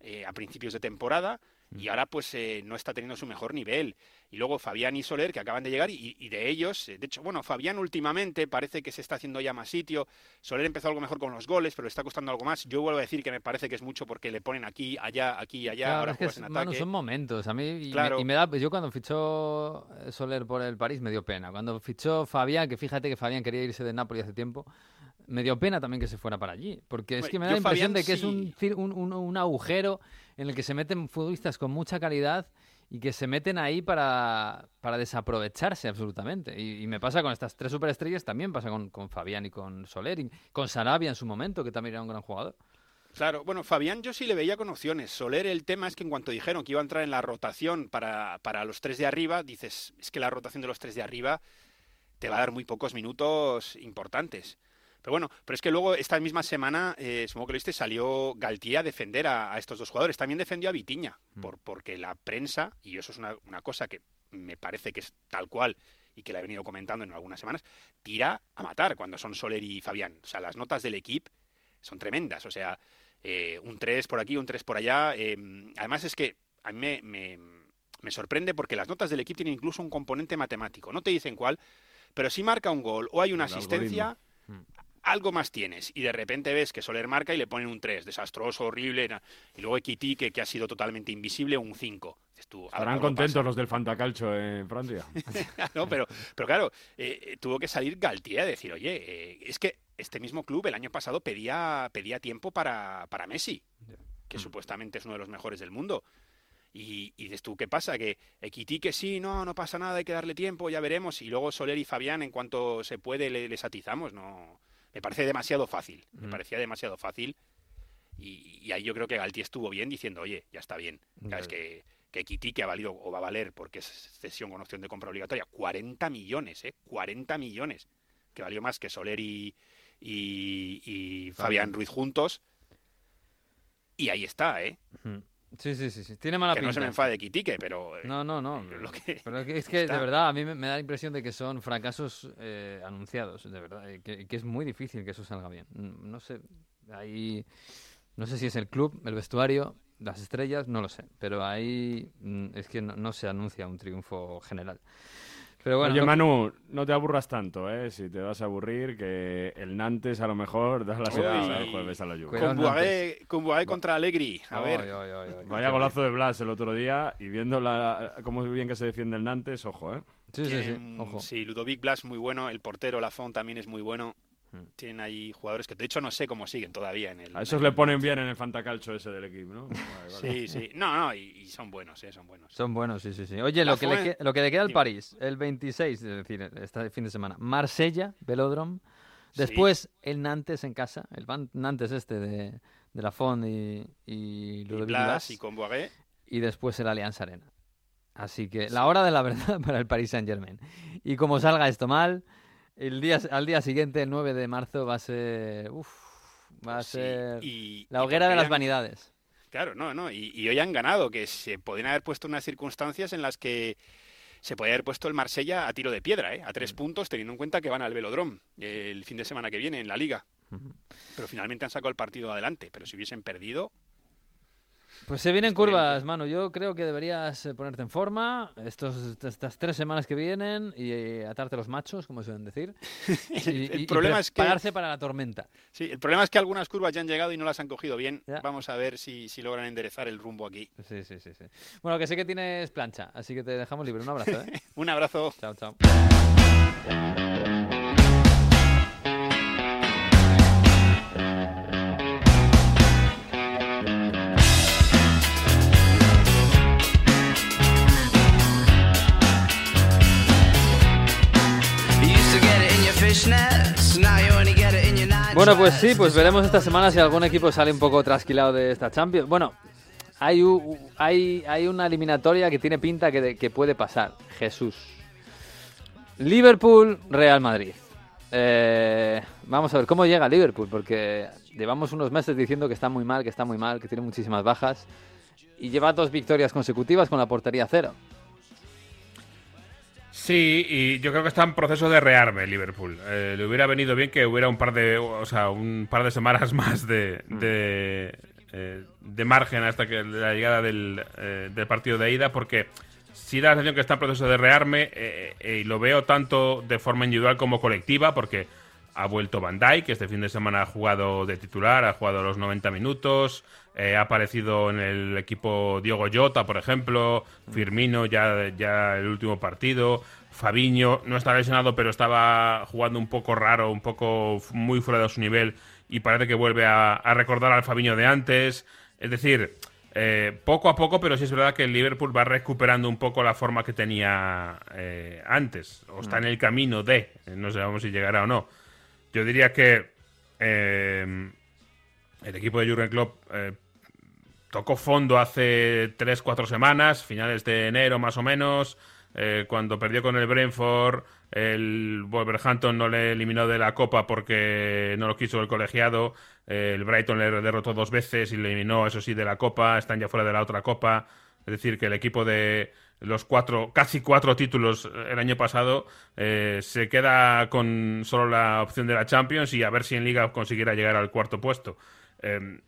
eh, a principios de temporada y ahora pues eh, no está teniendo su mejor nivel. Y luego Fabián y Soler que acaban de llegar y, y de ellos, eh, de hecho, bueno, Fabián últimamente parece que se está haciendo ya más sitio. Soler empezó algo mejor con los goles, pero le está costando algo más. Yo vuelvo a decir que me parece que es mucho porque le ponen aquí, allá, aquí allá.
Claro,
ahora
es que
juegas
es-
en
Manu,
ataque.
son momentos. A mí y, me-
Claro.
y me da, yo cuando fichó Soler por el París me dio pena. Cuando fichó Fabián, que fíjate que Fabián quería irse de Napoli hace tiempo, me dio pena también que se fuera para allí. Porque es
Bueno,
que me da la impresión
Fabián
de que es un, un- un agujero en el que se meten futbolistas con mucha calidad y que se meten ahí para, para desaprovecharse absolutamente. Y, me pasa con estas tres superestrellas, también pasa con, con Fabián y con Soler, y con Sarabia en su momento, que también era un gran jugador.
Claro, bueno, Fabián yo sí le veía con opciones. Soler, el tema es que en cuanto dijeron que iba a entrar en la rotación para, para los tres de arriba, dices, es que la rotación de los tres de arriba te va a dar muy pocos minutos importantes. Pero bueno, pero es que luego esta misma semana, eh, supongo que lo viste, salió Galtier a defender a, a estos dos jugadores. También defendió a Vitiña, por, porque la prensa, y eso es una, una cosa que me parece que es tal cual y que la he venido comentando en algunas semanas, tira a matar cuando son Soler y Fabián. O sea, las notas del equipo son tremendas. O sea, eh, un 3 por aquí, un 3 por allá. eh, además es que a mí me, me- me sorprende porque las notas del equipo tienen incluso un componente matemático. No te dicen cuál, pero si marca un gol o hay una
El
asistencia, algo más tienes. Y de repente ves que Soler marca y le ponen un 3, desastroso, horrible. Y luego Equitique, que ha sido totalmente invisible, un 5. Dices tú,
Estarán contentos
pasa.
los del Fantacalcio en Francia. (laughs)
no, pero, pero claro, eh, eh, tuvo que salir Galtier a decir, oye, eh, es que este mismo club el año pasado pedía, pedía tiempo para, para Messi, que supuestamente es uno de los mejores del mundo. Y, y dices tú, ¿qué pasa? Que Equitique sí, no, no pasa nada, hay que darle tiempo, ya veremos. Y luego Soler y Fabián, en cuanto se puede, le- les atizamos. No, me parece demasiado fácil. Me parecía demasiado fácil. Y, y ahí yo creo que Galtier estuvo bien diciendo, oye, ya está bien. Sabes que, que Equitique ha valido o va a valer, porque es cesión con opción de compra obligatoria, 40 millones, ¿eh? 40 millones. Que valió más que Soler y, y, y Fabián Ruiz juntos. Y ahí está, ¿eh?
Sí, sí, sí, sí. Tiene mala
que
pinta.
no se me enfade Quitique, pero... eh,
No, no, no.
lo que (laughs)
Pero es que, es que,
está.
de verdad, a mí me, me da la impresión de que son fracasos eh, anunciados, de verdad. y que, que es muy difícil que eso salga bien. Mm, No sé, ahí. No sé si es el club, el vestuario, las estrellas, no lo sé. Pero ahí mm, es que no, no se anuncia un triunfo general. Pero bueno,
Oye,
lo-
Manu, no te aburras tanto, ¿eh? Si te vas a aburrir, que el Nantes a lo mejor das la sorpresa el jueves a la lluvia.
Combuagué, Combuagué contra Allegri. A ver.
ay, ay, ay.
Vaya golazo de Blas el otro día y viendo la, cómo bien que se defiende el Nantes, ojo, ¿eh?
Sí, sí, sí. Ojo.
sí, Ludovic Blas muy bueno, el portero Lafont también es muy bueno.
Hmm.
Tienen ahí jugadores que de hecho no sé cómo siguen todavía en el.
A esos
en
le ponen bien en el Fantacalcio ese del equipo, ¿no? (laughs) Vale, vale.
Sí, sí. No, no, y, y son buenos, eh, son buenos.
Son buenos, sí, sí, sí. Oye,
La
lo que, le,
Fue-
que- lo que le queda al. París, el 26, es decir, este fin de semana, Marsella, Velódromo,
Sí.
después el Nantes en casa, el Nantes este de, de la Font y, y
Y
Ludovic
Blas
Blas,
y
después el Allianz Arena. Así que la hora de la verdad (laughs) para el Paris Saint Germain. Y como salga esto mal, el día, al día siguiente, el 9 de marzo, va a ser... uf, va a
Pues Sí,
ser
y-
la
y
hoguera de las
han-
vanidades.
Claro, no, no. Y, y hoy han ganado, que se podían haber puesto unas circunstancias en las que se podía haber puesto el Marsella a tiro de piedra, ¿eh? a
Mm.
tres puntos, teniendo en cuenta que van al Velodrome el fin de semana que viene en la Liga. Pero finalmente han sacado el partido adelante. Pero si hubiesen perdido,
Pues se vienen curvas, mano. Yo creo que deberías eh, ponerte en forma estos, estas tres semanas que vienen y eh, atarte los machos, como suelen decir. (laughs) Y,
el
y- y
problema es que
para la tormenta.
sí, el problema es que algunas curvas ya han llegado y no las han cogido bien.
Ya.
Vamos a ver si, si logran enderezar el rumbo aquí.
Sí, sí, sí, sí. Bueno, que sé que tienes plancha, así que te dejamos libre. Un abrazo, ¿eh? (laughs)
Un abrazo.
chao, chao. Bueno, pues sí, pues veremos esta semana si algún equipo sale un poco trasquilado de esta Champions. Bueno, hay, hay una eliminatoria que tiene pinta que, de- que puede pasar. Jesús. Liverpool, Real Madrid. Eh, vamos a ver cómo llega Liverpool, porque llevamos unos meses diciendo que está muy mal, que está muy mal, que tiene muchísimas bajas. Y lleva dos victorias consecutivas con la portería cero.
Sí, y yo creo que está en proceso de rearme Liverpool. Eh, le hubiera venido bien que hubiera un par de, o sea, un par de semanas (laughs) más de, de, eh, de margen hasta que la llegada del, eh, del partido de ida, porque sí da la sensación que está en proceso de rearme eh, eh, y lo veo tanto de forma individual como colectiva, porque ha vuelto Van Dijk, que este fin de semana ha jugado de titular, ha jugado los 90 minutos, eh, ha aparecido en el equipo Diogo Jota, por ejemplo, Firmino ya, ya el último partido, Fabiño no está lesionado, pero estaba jugando un poco raro, un poco muy fuera de su nivel y parece que vuelve a, recordar al Fabiño de antes. Es decir, eh, poco a poco, pero sí es verdad que el Liverpool va recuperando un poco la forma que tenía eh, antes, o está en el camino de, no sabemos si llegará o no. Yo diría que el equipo de Jurgen Klopp eh, tocó fondo hace 3-4 semanas, finales de enero más o menos, eh, cuando perdió con el Brentford, el Wolverhampton no le eliminó de la Copa porque no lo quiso el colegiado, eh, el Brighton le derrotó dos veces y le eliminó, eso sí, de la Copa, están ya fuera de la otra Copa, es decir, que el equipo de los cuatro, casi cuatro títulos el año pasado, eh, se queda con solo la opción de la Champions y a ver si en Liga consiguiera llegar al cuarto puesto. Eh,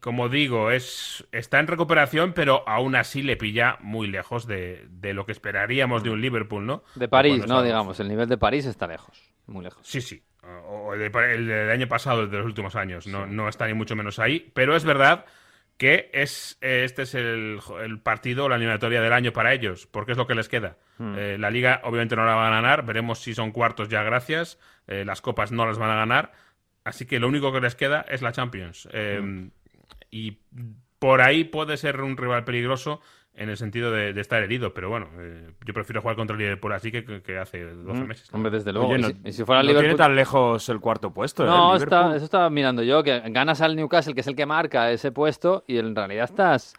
como digo, es está en recuperación, pero aún así le pilla muy lejos de, de lo que esperaríamos de un Liverpool, ¿no?
De París, ¿no? Digamos, el nivel de París está lejos, muy lejos.
Sí, sí. O el, de- el del año pasado, el de los últimos años. No, no está ni mucho menos ahí. Pero es verdad que es este es el, el partido, la eliminatoria del año para ellos, porque es lo que les queda.
Hmm.
Eh, la liga obviamente no la van a ganar, veremos si son cuartos ya gracias, Eh, las copas no las van a ganar, así que lo único que les queda es la Champions. Eh. Y por ahí puede ser un rival peligroso en el sentido de, de estar herido, pero bueno, eh, yo prefiero jugar contra el Liverpool así que, hace 12
Mm,
meses.
Hombre, desde luego.
Oye,
y,
no,
si, y si fuera
no
Liverpool...
tiene tan lejos el cuarto puesto. ¿eh?
No, está, eso estaba mirando yo, que ganas al Newcastle, que es el que marca ese puesto, y en realidad estás...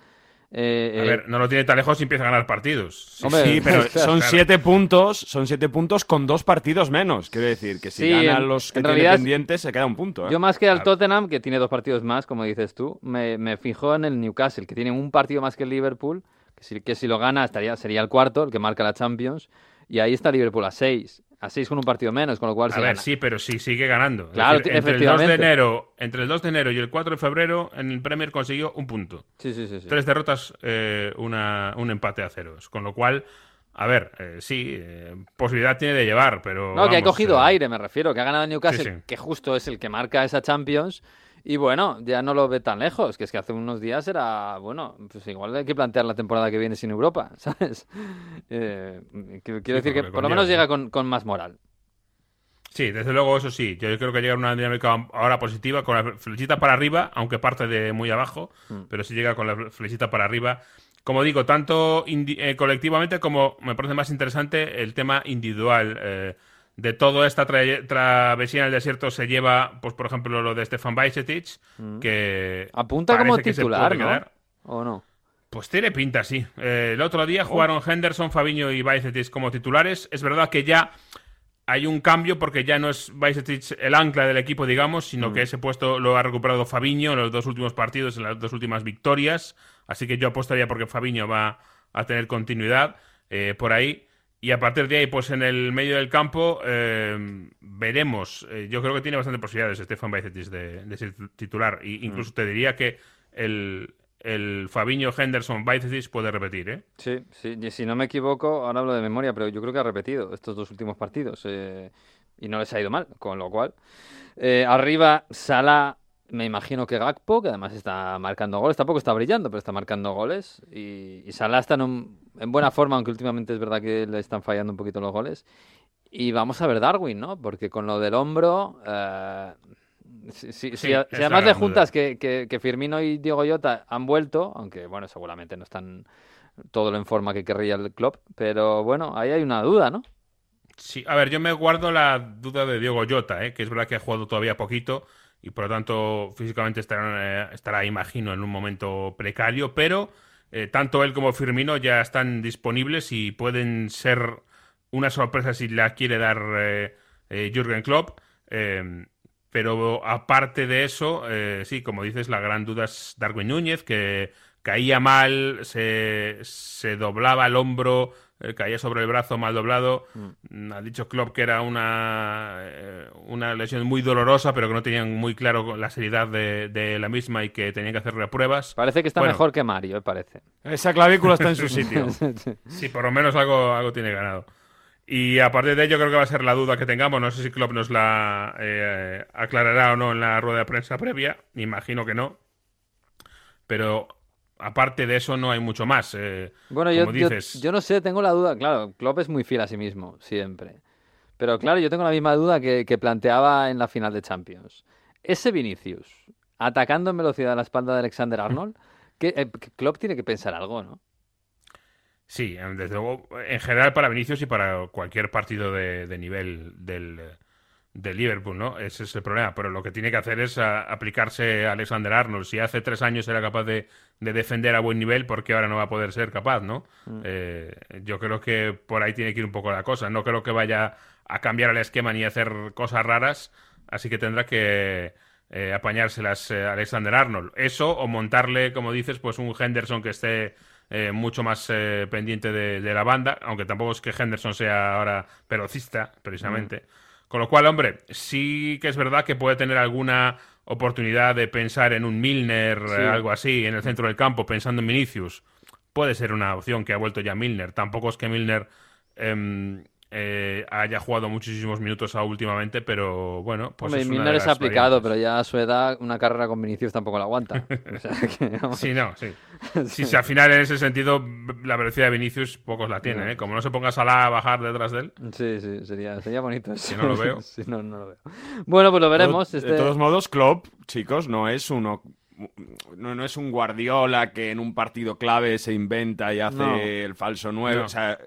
eh,
A
eh,
ver, no lo tiene tan lejos y empieza a ganar partidos. Sí,
Hombre,
Sí, pero (laughs)
Claro,
son
claro.
siete puntos, son siete puntos con dos partidos menos. Quiero decir que si
Sí,
ganan los que
en
tiene
realidad-
pendientes, se queda un punto. ¿eh?
Yo más que al
Claro.
Tottenham, que tiene dos partidos más, como dices tú, me, me fijo en el Newcastle, que tiene un partido más que el Liverpool, que si, que si lo gana estaría, sería el cuarto, el que marca la Champions, y ahí está Liverpool a seis, a seis con un partido menos, con lo cual
A ver,
gana.
sí, pero sí sigue ganando.
Claro,
decir, entre el 2 de enero, entre el 2 de enero y el 4 de febrero, en el Premier consiguió un punto.
Sí, sí, sí. sí.
Tres derrotas, eh, una, un empate a ceros. Con lo cual, a ver, eh, sí, eh, posibilidad tiene de llevar, pero.
No, que ha cogido
eh,
aire, me refiero, que ha ganado Newcastle,
Sí, sí.
que justo es el que marca esa Champions. Y bueno, ya no lo ve tan lejos, que es que hace unos días era, bueno, pues igual hay que plantear la temporada que viene sin Europa, (laughs) ¿sabes? Eh, quiero decir que
por lo
menos llega con, con más moral.
Sí, desde luego, eso sí. Yo creo que llega una dinámica ahora positiva, con la flechita para arriba, aunque parte de muy abajo,
Mm.
pero sí llega con la flechita para arriba. Como digo, tanto eh, colectivamente como me parece más interesante el tema individual. eh, de toda esta tra- travesía en el desierto se lleva, pues por ejemplo, lo de Stefan Bajcetic, que
Mm. Apunta como
que
titular, ¿no?
quedar.
¿O no?
Pues tiene pinta, sí. Eh, el otro
Oh.
día jugaron Henderson, Fabiño y Bajcetic como titulares. Es verdad que ya hay un cambio porque ya no es Bajcetic el ancla del equipo, digamos, sino
Mm.
que ese puesto lo ha recuperado Fabiño en los dos últimos partidos, en las dos últimas victorias. Así que yo apostaría porque Fabiño va a tener continuidad eh, por ahí. Y a partir de ahí, pues en el medio del campo, eh, veremos. Eh, yo creo que tiene bastante posibilidades Stefan Bajcetic de, de ser titular. Y incluso te diría que el, el Fabiño Henderson Bajcetic puede repetir, ¿eh?
Sí, sí, y si no me equivoco, ahora hablo de memoria, pero yo creo que ha repetido estos dos últimos partidos eh, y no les ha ido mal, con lo cual. eh, arriba, Sala, me imagino que Gakpo, que además está marcando goles, tampoco está brillando, pero está marcando goles. Y, y Salah está en, un- en buena forma, aunque últimamente es verdad que le están fallando un poquito los goles. Y vamos a ver Darwin, ¿no? Porque con lo del hombro. eh, si,
Sí,
además de juntas que, que- que Firmino y Diego Llota han vuelto, aunque bueno, seguramente no están todo lo en forma que querría el club, pero bueno, ahí hay una duda, ¿no?
Sí, a ver, yo me guardo la duda de Diego Jota, ¿eh? que es verdad que ha jugado todavía poquito y por lo tanto físicamente estará, eh, estará imagino, en un momento precario, pero eh, tanto él como Firmino ya están disponibles y pueden ser una sorpresa si la quiere dar eh, Jürgen Klopp. Pero aparte de eso, sí, como dices, la gran duda es Darwin Núñez, que caía mal, se, se doblaba el hombro, eh, caía sobre el brazo mal doblado. Mm, Ha dicho Klopp que era una, eh, una lesión muy dolorosa, pero que no tenían muy claro la seriedad de, de la misma y que tenían que hacerle pruebas.
Parece que está
Bueno,
mejor que Mario, me parece.
Esa clavícula está en su sitio. (laughs)
Sí, por lo menos algo, algo tiene ganado. Y a partir de ello creo que va a ser la duda que tengamos. No sé si Klopp nos la eh, aclarará o no en la rueda de prensa previa. Me imagino que no. Pero aparte de eso no hay mucho más. eh,
Bueno, yo,
como
yo-
dices,
yo no sé, tengo la duda. Claro, Klopp es muy fiel a sí mismo, siempre. Pero claro, yo tengo la misma duda que, que planteaba en la final de Champions. Ese Vinicius, atacando en velocidad a la espalda de Alexander Arnold, que, eh, Klopp tiene que pensar algo, ¿no?
Sí, desde luego, en general para Vinicius y para cualquier partido de, de nivel del, del Liverpool, ¿no? Ese es el problema. Pero lo que tiene que hacer es a- aplicarse a Alexander Arnold. Si hace tres años era capaz de, de defender a buen nivel, ¿por qué ahora no va a poder ser capaz, no? Eh, yo creo que por ahí tiene que ir un poco la cosa. No creo que vaya a cambiar el esquema ni a hacer cosas raras, así que tendrá que eh, apañárselas eh, Alexander Arnold. Eso, o montarle, como dices, pues un Henderson que esté eh, mucho más eh, pendiente de, de la banda, aunque tampoco es que Henderson sea ahora velocista, precisamente. Con lo cual, hombre, sí que es verdad que puede tener alguna oportunidad de pensar en un Milner,
Sí.
eh, algo así, en el centro del campo, pensando en Vinicius. Puede ser una opción que ha vuelto ya Milner. Tampoco es que Milner em, eh, haya jugado muchísimos minutos a últimamente, pero bueno, pues
Hombre,
es una
Milner
de
es
las
aplicado,
variantes.
pero ya a su edad una carrera con Vinicius tampoco la aguanta. (laughs) O sea que, vamos.
Sí, no, (laughs) sí. Sí, sí, al final en ese sentido la velocidad de Vinicius pocos la tienen, ¿eh? Como no se ponga Salah a bajar detrás de él.
Sí, sí, sería, sería bonito.
Si no lo veo. (laughs)
Sí, no, no lo veo. Bueno, pues lo veremos.
De-
este-
De todos modos, Klopp, chicos, no es uno. No, no es un Guardiola que en un partido clave se inventa y hace
No.
el falso 9.
No.
O sea,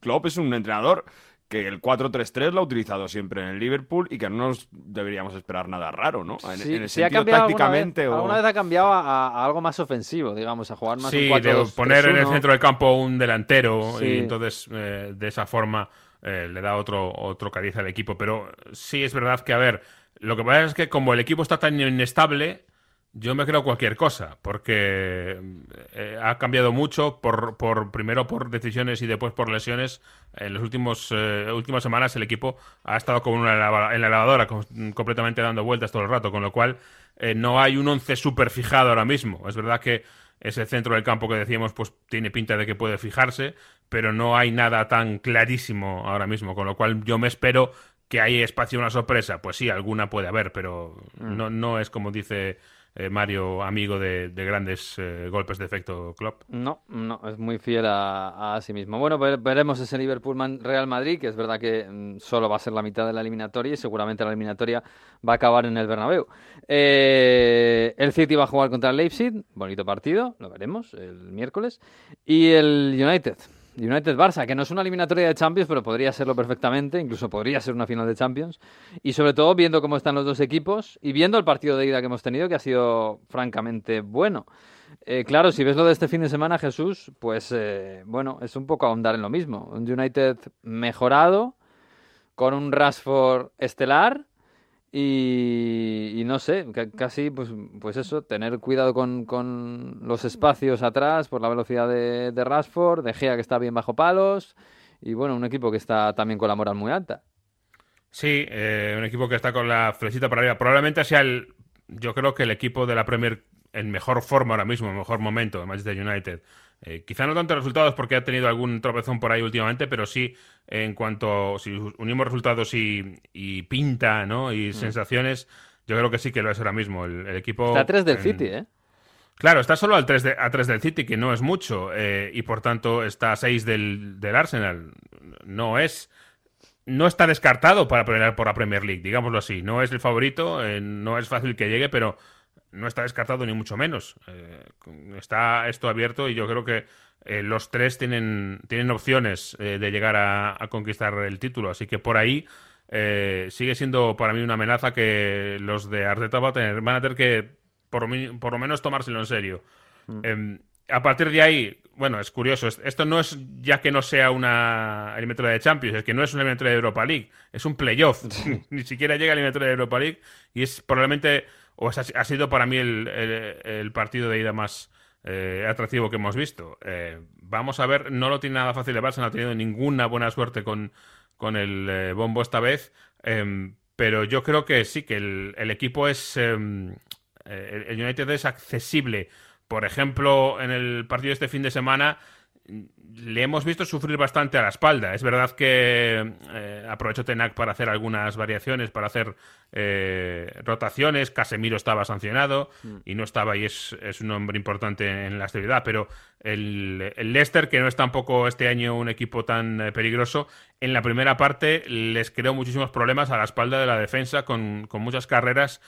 Klopp es un entrenador que el 4-3-3 lo ha utilizado siempre en el Liverpool y que no nos deberíamos esperar nada raro, ¿no? En,
Sí,
en el
sí ha
sentido
cambiado alguna
tácticamente
vez,
o...
alguna vez ha cambiado a, a algo más ofensivo, digamos, a jugar más
Sí,
un
de
4-2-3-1.
poner en el centro del campo un delantero
Sí.
y entonces eh, de esa forma eh, le da otro, otro cariz al equipo. Pero sí es verdad que, a ver, lo que pasa es que como el equipo está tan inestable, yo me creo cualquier cosa, porque eh, ha cambiado mucho, por, por primero por decisiones y después por lesiones. En las últimos, eh, últimas semanas el equipo ha estado como una lava- en la lavadora, com- completamente dando vueltas todo el rato, con lo cual eh, no hay un once súper fijado ahora mismo. Es verdad que ese centro del campo que decíamos, pues tiene pinta de que puede fijarse, pero no hay nada tan clarísimo ahora mismo, con lo cual yo me espero que hay espacio a una sorpresa. Pues sí, alguna puede haber, pero no, no es como dice eh, Mario, amigo de, de grandes eh, golpes de efecto Klopp.
No, no, es muy fiel a, sí mismo. Bueno, ver- veremos ese Liverpool-Real Madrid, que es verdad que mm, solo va a ser la mitad de la eliminatoria y seguramente la eliminatoria va a acabar en el Bernabéu. Eh, el City va a jugar contra el Leipzig, bonito partido, lo veremos el miércoles. Y el United, United-Barça, que no es una eliminatoria de Champions, pero podría serlo perfectamente, incluso podría ser una final de Champions. Y sobre todo viendo cómo están los dos equipos y viendo el partido de ida que hemos tenido, que ha sido francamente bueno. Eh, claro, si ves lo de este fin de semana, Jesús, pues eh, bueno, es un poco ahondar en lo mismo. Un United mejorado, con un Rashford estelar y, no sé, ca- casi pues, pues eso, tener cuidado con, con los espacios atrás por la velocidad de, de Rashford, de Gea que está bien bajo palos y bueno, un equipo que está también con la moral muy alta.
Sí, eh, un equipo que está con la flechita para arriba. Probablemente sea el, yo creo que el equipo de la Premier en mejor forma ahora mismo, en mejor momento, Manchester United. Eh, quizá no tanto resultados porque ha tenido algún tropezón por ahí últimamente, pero sí en cuanto, si unimos resultados y, y pinta, ¿no? Y sensaciones, yo creo que sí que lo es ahora mismo. El, el equipo...
Está a tres del
en-
City, ¿eh?
Claro, está solo al 3 de, a 3 del City, que no es mucho, eh, y por tanto está a 6 del, del Arsenal. No es. No está descartado para pelear por la Premier League, digámoslo así. No es el favorito, eh, no es fácil que llegue, pero no está descartado ni mucho menos. Eh, está esto abierto y yo creo que eh, los tres tienen, tienen opciones eh, de llegar a, a conquistar el título. Así que por ahí eh, sigue siendo para mí una amenaza que los de Arteta van a tener, van a tener que por, lo menos tomárselo en serio. Em, a partir de ahí, bueno, es curioso. es- Esto no es ya que no sea una eliminatoria de Champions, es que no es una eliminatoria de Europa League, es un playoff. (laughs) Ni siquiera llega a la eliminatoria de Europa League y es probablemente, o es- ha sido para mí el, partido de ida más eh, atractivo que hemos visto. Eh, vamos a ver, no lo tiene nada fácil el Barça, no ha tenido ninguna buena suerte con, con el eh, bombo esta vez, em, pero yo creo que sí, que el, el equipo es... em, el United es accesible. Por ejemplo, en el partido de este fin de semana le hemos visto sufrir bastante a la espalda. Es verdad que eh, aprovechó Tenac para hacer algunas variaciones, para hacer eh, rotaciones. Casemiro estaba sancionado y no estaba y es, es un hombre importante en la estabilidad. Pero el, el Leicester, que no es tampoco este año un equipo tan eh, peligroso, en la primera parte les creó muchísimos problemas a la espalda de la defensa con, con muchas carreras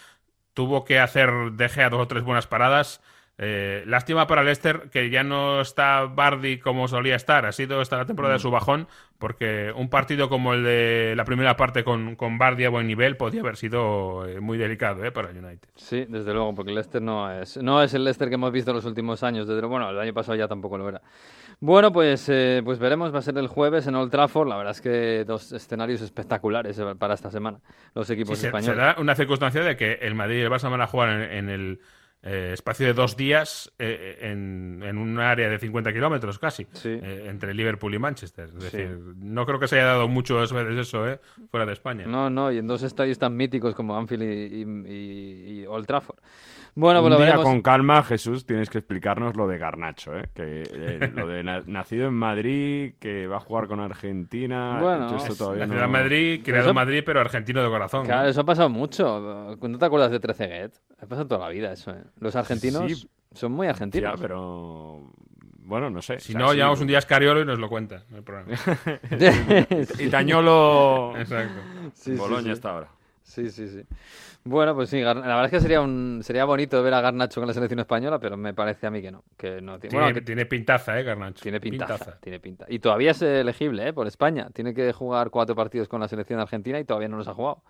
tuvo que hacer De Gea dos o tres buenas paradas. Eh, lástima para Leicester que ya no está Bardi como solía estar. Ha sido esta la temporada de su bajón, porque un partido como el de la primera parte con, con Bardi a buen nivel podía haber sido eh, muy delicado eh, para el United.
Sí, desde luego, porque el Leicester no es, no es el Leicester que hemos visto en los últimos años. Desde, bueno, el año pasado ya tampoco lo era. Bueno, pues, eh, pues veremos, va a ser el jueves en Old Trafford. La verdad es que dos escenarios espectaculares eh, para esta semana, los equipos
Sí,
españoles.
da una circunstancia de que el Madrid y el Barça van a jugar en, en el eh, espacio de dos días eh, en, en un área de 50 kilómetros casi, eh, entre Liverpool y Manchester. Es
Sí.
decir, no creo que se haya dado muchas veces eso eh, fuera de España.
No, no, y en dos estadios tan míticos como Anfield y, y- y- y Old Trafford. Bueno,
Un
pues lo
día
veremos.
con calma, Jesús, tienes que explicarnos lo de Garnacho, ¿eh? Que, eh, (laughs) lo de na- nacido en Madrid, que va a jugar con Argentina.
Bueno,
esto todavía
Nacido
no-
en Madrid, criado
Eso-
en Madrid, pero argentino de corazón.
Claro, eso ha pasado mucho. ¿No te acuerdas de Treceguet? Ha pasado toda la vida eso. ¿eh? Los argentinos
Sí.
son muy argentinos.
Ya, pero... Bueno, no sé.
Si
o sea,
no,
sí,
llamamos un día a Escariolo y nos lo cuenta. No hay problema. (laughs)
y Tañolo...
Exacto.
Sí,
Boloña
sí.
hasta ahora.
Sí, sí, sí. Bueno, pues sí, la verdad es que sería un sería bonito ver a Garnacho con la selección española, pero me parece a mí que no. Que no tiene,
Tiene,
bueno, que
tiene pintaza, ¿eh, Garnacho?
tiene pintaza, tiene pinta. Y todavía es elegible, ¿eh? Por España. Tiene que jugar cuatro partidos con la selección argentina y todavía no los ha jugado.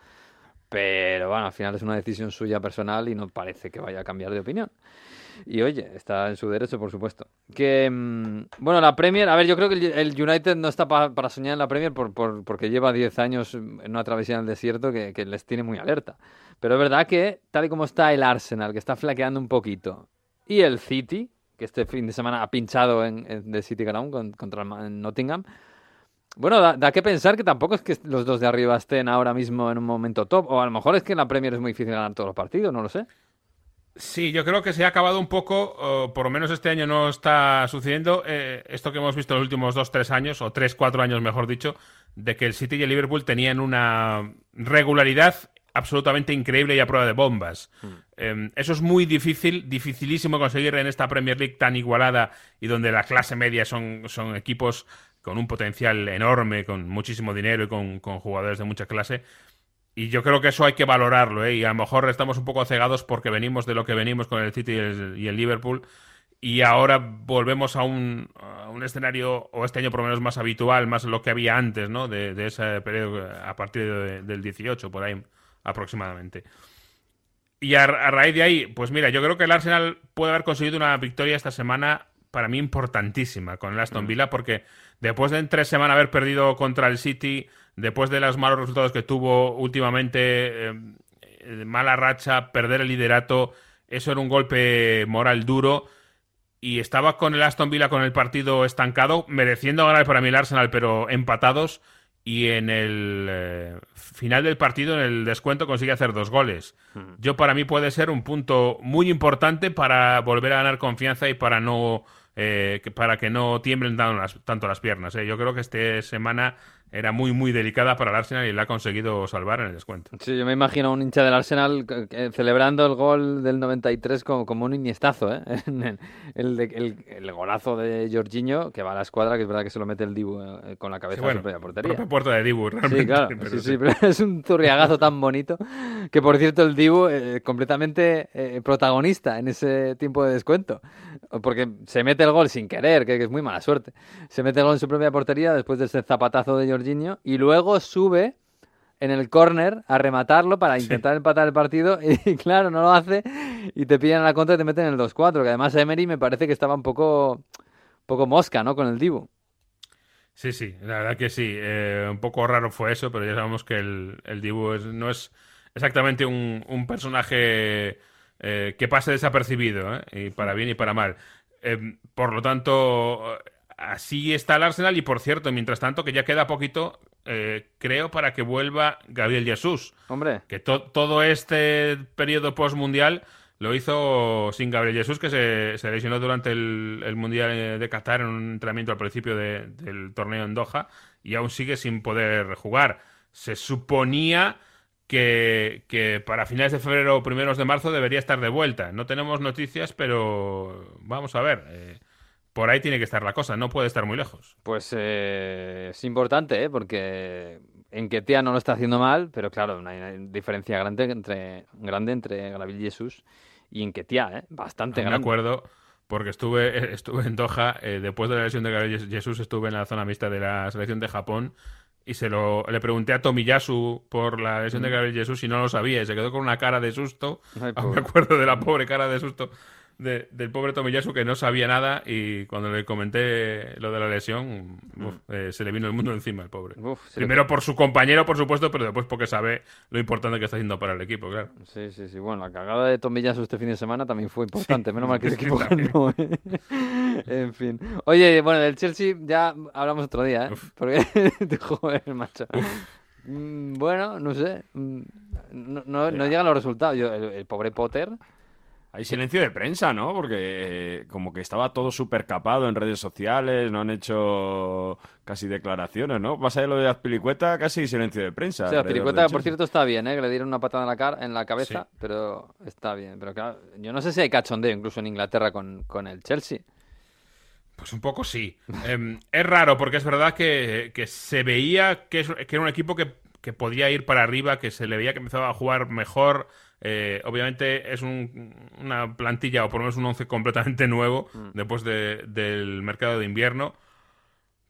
Pero bueno, al final es una decisión suya personal y no parece que vaya a cambiar de opinión. Y oye, está en su derecho, por supuesto. Que, mm, bueno, la Premier, a ver, yo creo que el, United no está pa- para soñar en la Premier por, por- porque lleva 10 años en una travesía en el desierto que, les tiene muy alerta. Pero es verdad que, tal y como está el Arsenal, que está flaqueando un poquito, y el City, que este fin de semana ha pinchado en, The City Ground con- contra el Nottingham, bueno, da, da que pensar que tampoco es que los dos de arriba estén ahora mismo en un momento top, o a lo mejor es que en la Premier es muy difícil ganar todos los partidos, no lo sé.
Sí, yo creo que se ha acabado un poco, o por lo menos este año no está sucediendo, eh, esto que hemos visto en los últimos dos, tres años, o tres, cuatro años mejor dicho, de que el City y el Liverpool tenían una regularidad absolutamente increíble y a prueba de bombas. Eh, eso es muy difícil, dificilísimo conseguir en esta Premier League tan igualada y donde la clase media son, son equipos con un potencial enorme, con muchísimo dinero y con, con jugadores de mucha clase. Y yo creo que eso hay que valorarlo, ¿eh? Y a lo mejor estamos un poco cegados porque venimos de lo que venimos con el City y el, y el Liverpool. Y ahora volvemos a un, a un escenario, o este año por lo menos más habitual, más lo que había antes, ¿no? De, de ese periodo a partir de- del 18, por ahí aproximadamente. Y a, a raíz de ahí, pues mira, yo creo que el Arsenal puede haber conseguido una victoria esta semana para mí importantísima con el Aston Villa, porque después de en tres semanas haber perdido contra el City, después de los malos resultados que tuvo últimamente, eh, mala racha, perder el liderato, eso era un golpe moral duro. Y estaba con el Aston Villa con el partido estancado, mereciendo ganar para mí el Arsenal, pero empatados. Y en el eh, final del partido, en el descuento, consigue hacer dos goles. Yo, para mí, puede ser un punto muy importante para volver a ganar confianza y para no. eh, que- para que no tiemblen las- tanto las piernas. ¿eh? Yo creo que esta semana era muy, muy delicada para el Arsenal y la ha conseguido salvar en el descuento.
Sí, yo me imagino a un hincha del Arsenal eh, celebrando el gol del 93 como, como un iniestazo, ¿eh? (laughs) el, el, el, el golazo de Jorginho, que va a la escuadra, que es verdad que se lo mete el Dibu eh, con la cabeza
Sí, bueno,
en su propia portería.
propia puerta de Dibu, realmente.
Sí, claro,
pero
sí,
sí.
sí, pero es un zurriagazo tan bonito que, por cierto, el Dibu eh, completamente eh, protagonista en ese tiempo de descuento, porque se mete el gol sin querer, que, que es muy mala suerte. Se mete el gol en su propia portería después de ese zapatazo de Jorginho y luego sube en el córner a rematarlo para intentar empatar el partido (laughs) y claro, no lo hace y te pillan a la contra y te meten el 2-4, que además Emery me parece que estaba un poco, poco mosca, ¿no? Con el Dibu.
Sí, sí, la verdad que sí. Eh, un poco raro fue eso, pero ya sabemos que el, el Dibu es- no es exactamente un, un personaje eh, que pase desapercibido, ¿eh? y para bien y para mal. Eh, por lo tanto, así está el Arsenal y por cierto, mientras tanto, que ya queda poquito, eh, creo, para que vuelva Gabriel Jesús.
Hombre,
Que to- todo este periodo post-mundial lo hizo sin Gabriel Jesús, que se, se lesionó durante el, el Mundial eh, de Qatar en un entrenamiento al principio de- del torneo en Doha y aún sigue sin poder jugar. Se suponía que, que para finales de febrero o primeros de marzo debería estar de vuelta. No tenemos noticias, pero vamos a ver. eh, por ahí tiene que estar la cosa, no puede estar muy lejos.
Pues eh, es importante, ¿eh? porque Enquetea no lo está haciendo mal, pero claro, hay una diferencia grande entre, grande entre Gabriel Jesús y Enquetea, ¿eh? bastante
Me
grande.
acuerdo porque estuve, estuve en Doha, eh, después de la lesión de Gabriel Jesús, estuve en la zona mixta de la selección de Japón y se lo le pregunté a Tomiyasu por la lesión de
Mm.
Gabriel Jesús y no lo sabía y se quedó con una cara de susto.
Ay, (laughs)
me acuerdo de la pobre cara de susto de- del pobre Tomiyasu que no sabía nada y cuando le comenté lo de la lesión, uf, eh, se le vino el mundo (laughs) encima al pobre.
Mm. Uf, le-
Primero por su compañero, por supuesto, pero después porque sabe lo importante que está haciendo para el equipo, claro.
Sí, sí, sí. Bueno, la cagada de Tomillasu este fin de semana también fue importante. Menos mal que el equipo (laughs) ganó, ¿eh? En fin. Oye, bueno, del Chelsea ya hablamos otro día, ¿eh? Porque, (laughs) joder, macho. Mm, Bueno, no sé. Mm, No, no, no llegan los resultados. Yo, el, el pobre Potter.
Hay silencio de prensa, ¿no? Porque eh, como que estaba todo súper capado en redes sociales, no han hecho casi declaraciones, ¿no? Más allá de lo de Azpilicueta, casi silencio de prensa.
O sea,
del
por
Chelsea.
cierto, está bien, ¿eh? Que le dieron una patada en la, cara, en la cabeza, pero está bien. Pero claro, yo no sé si hay cachondeo incluso en Inglaterra con, con el Chelsea.
Pues un poco sí. (laughs) Em, es raro porque es verdad que, que se veía que, es- que era un equipo que, que podía ir para arriba, que se le veía que empezaba a jugar mejor. Eh, obviamente es un- una plantilla o por lo menos un once completamente nuevo después de- del mercado de invierno.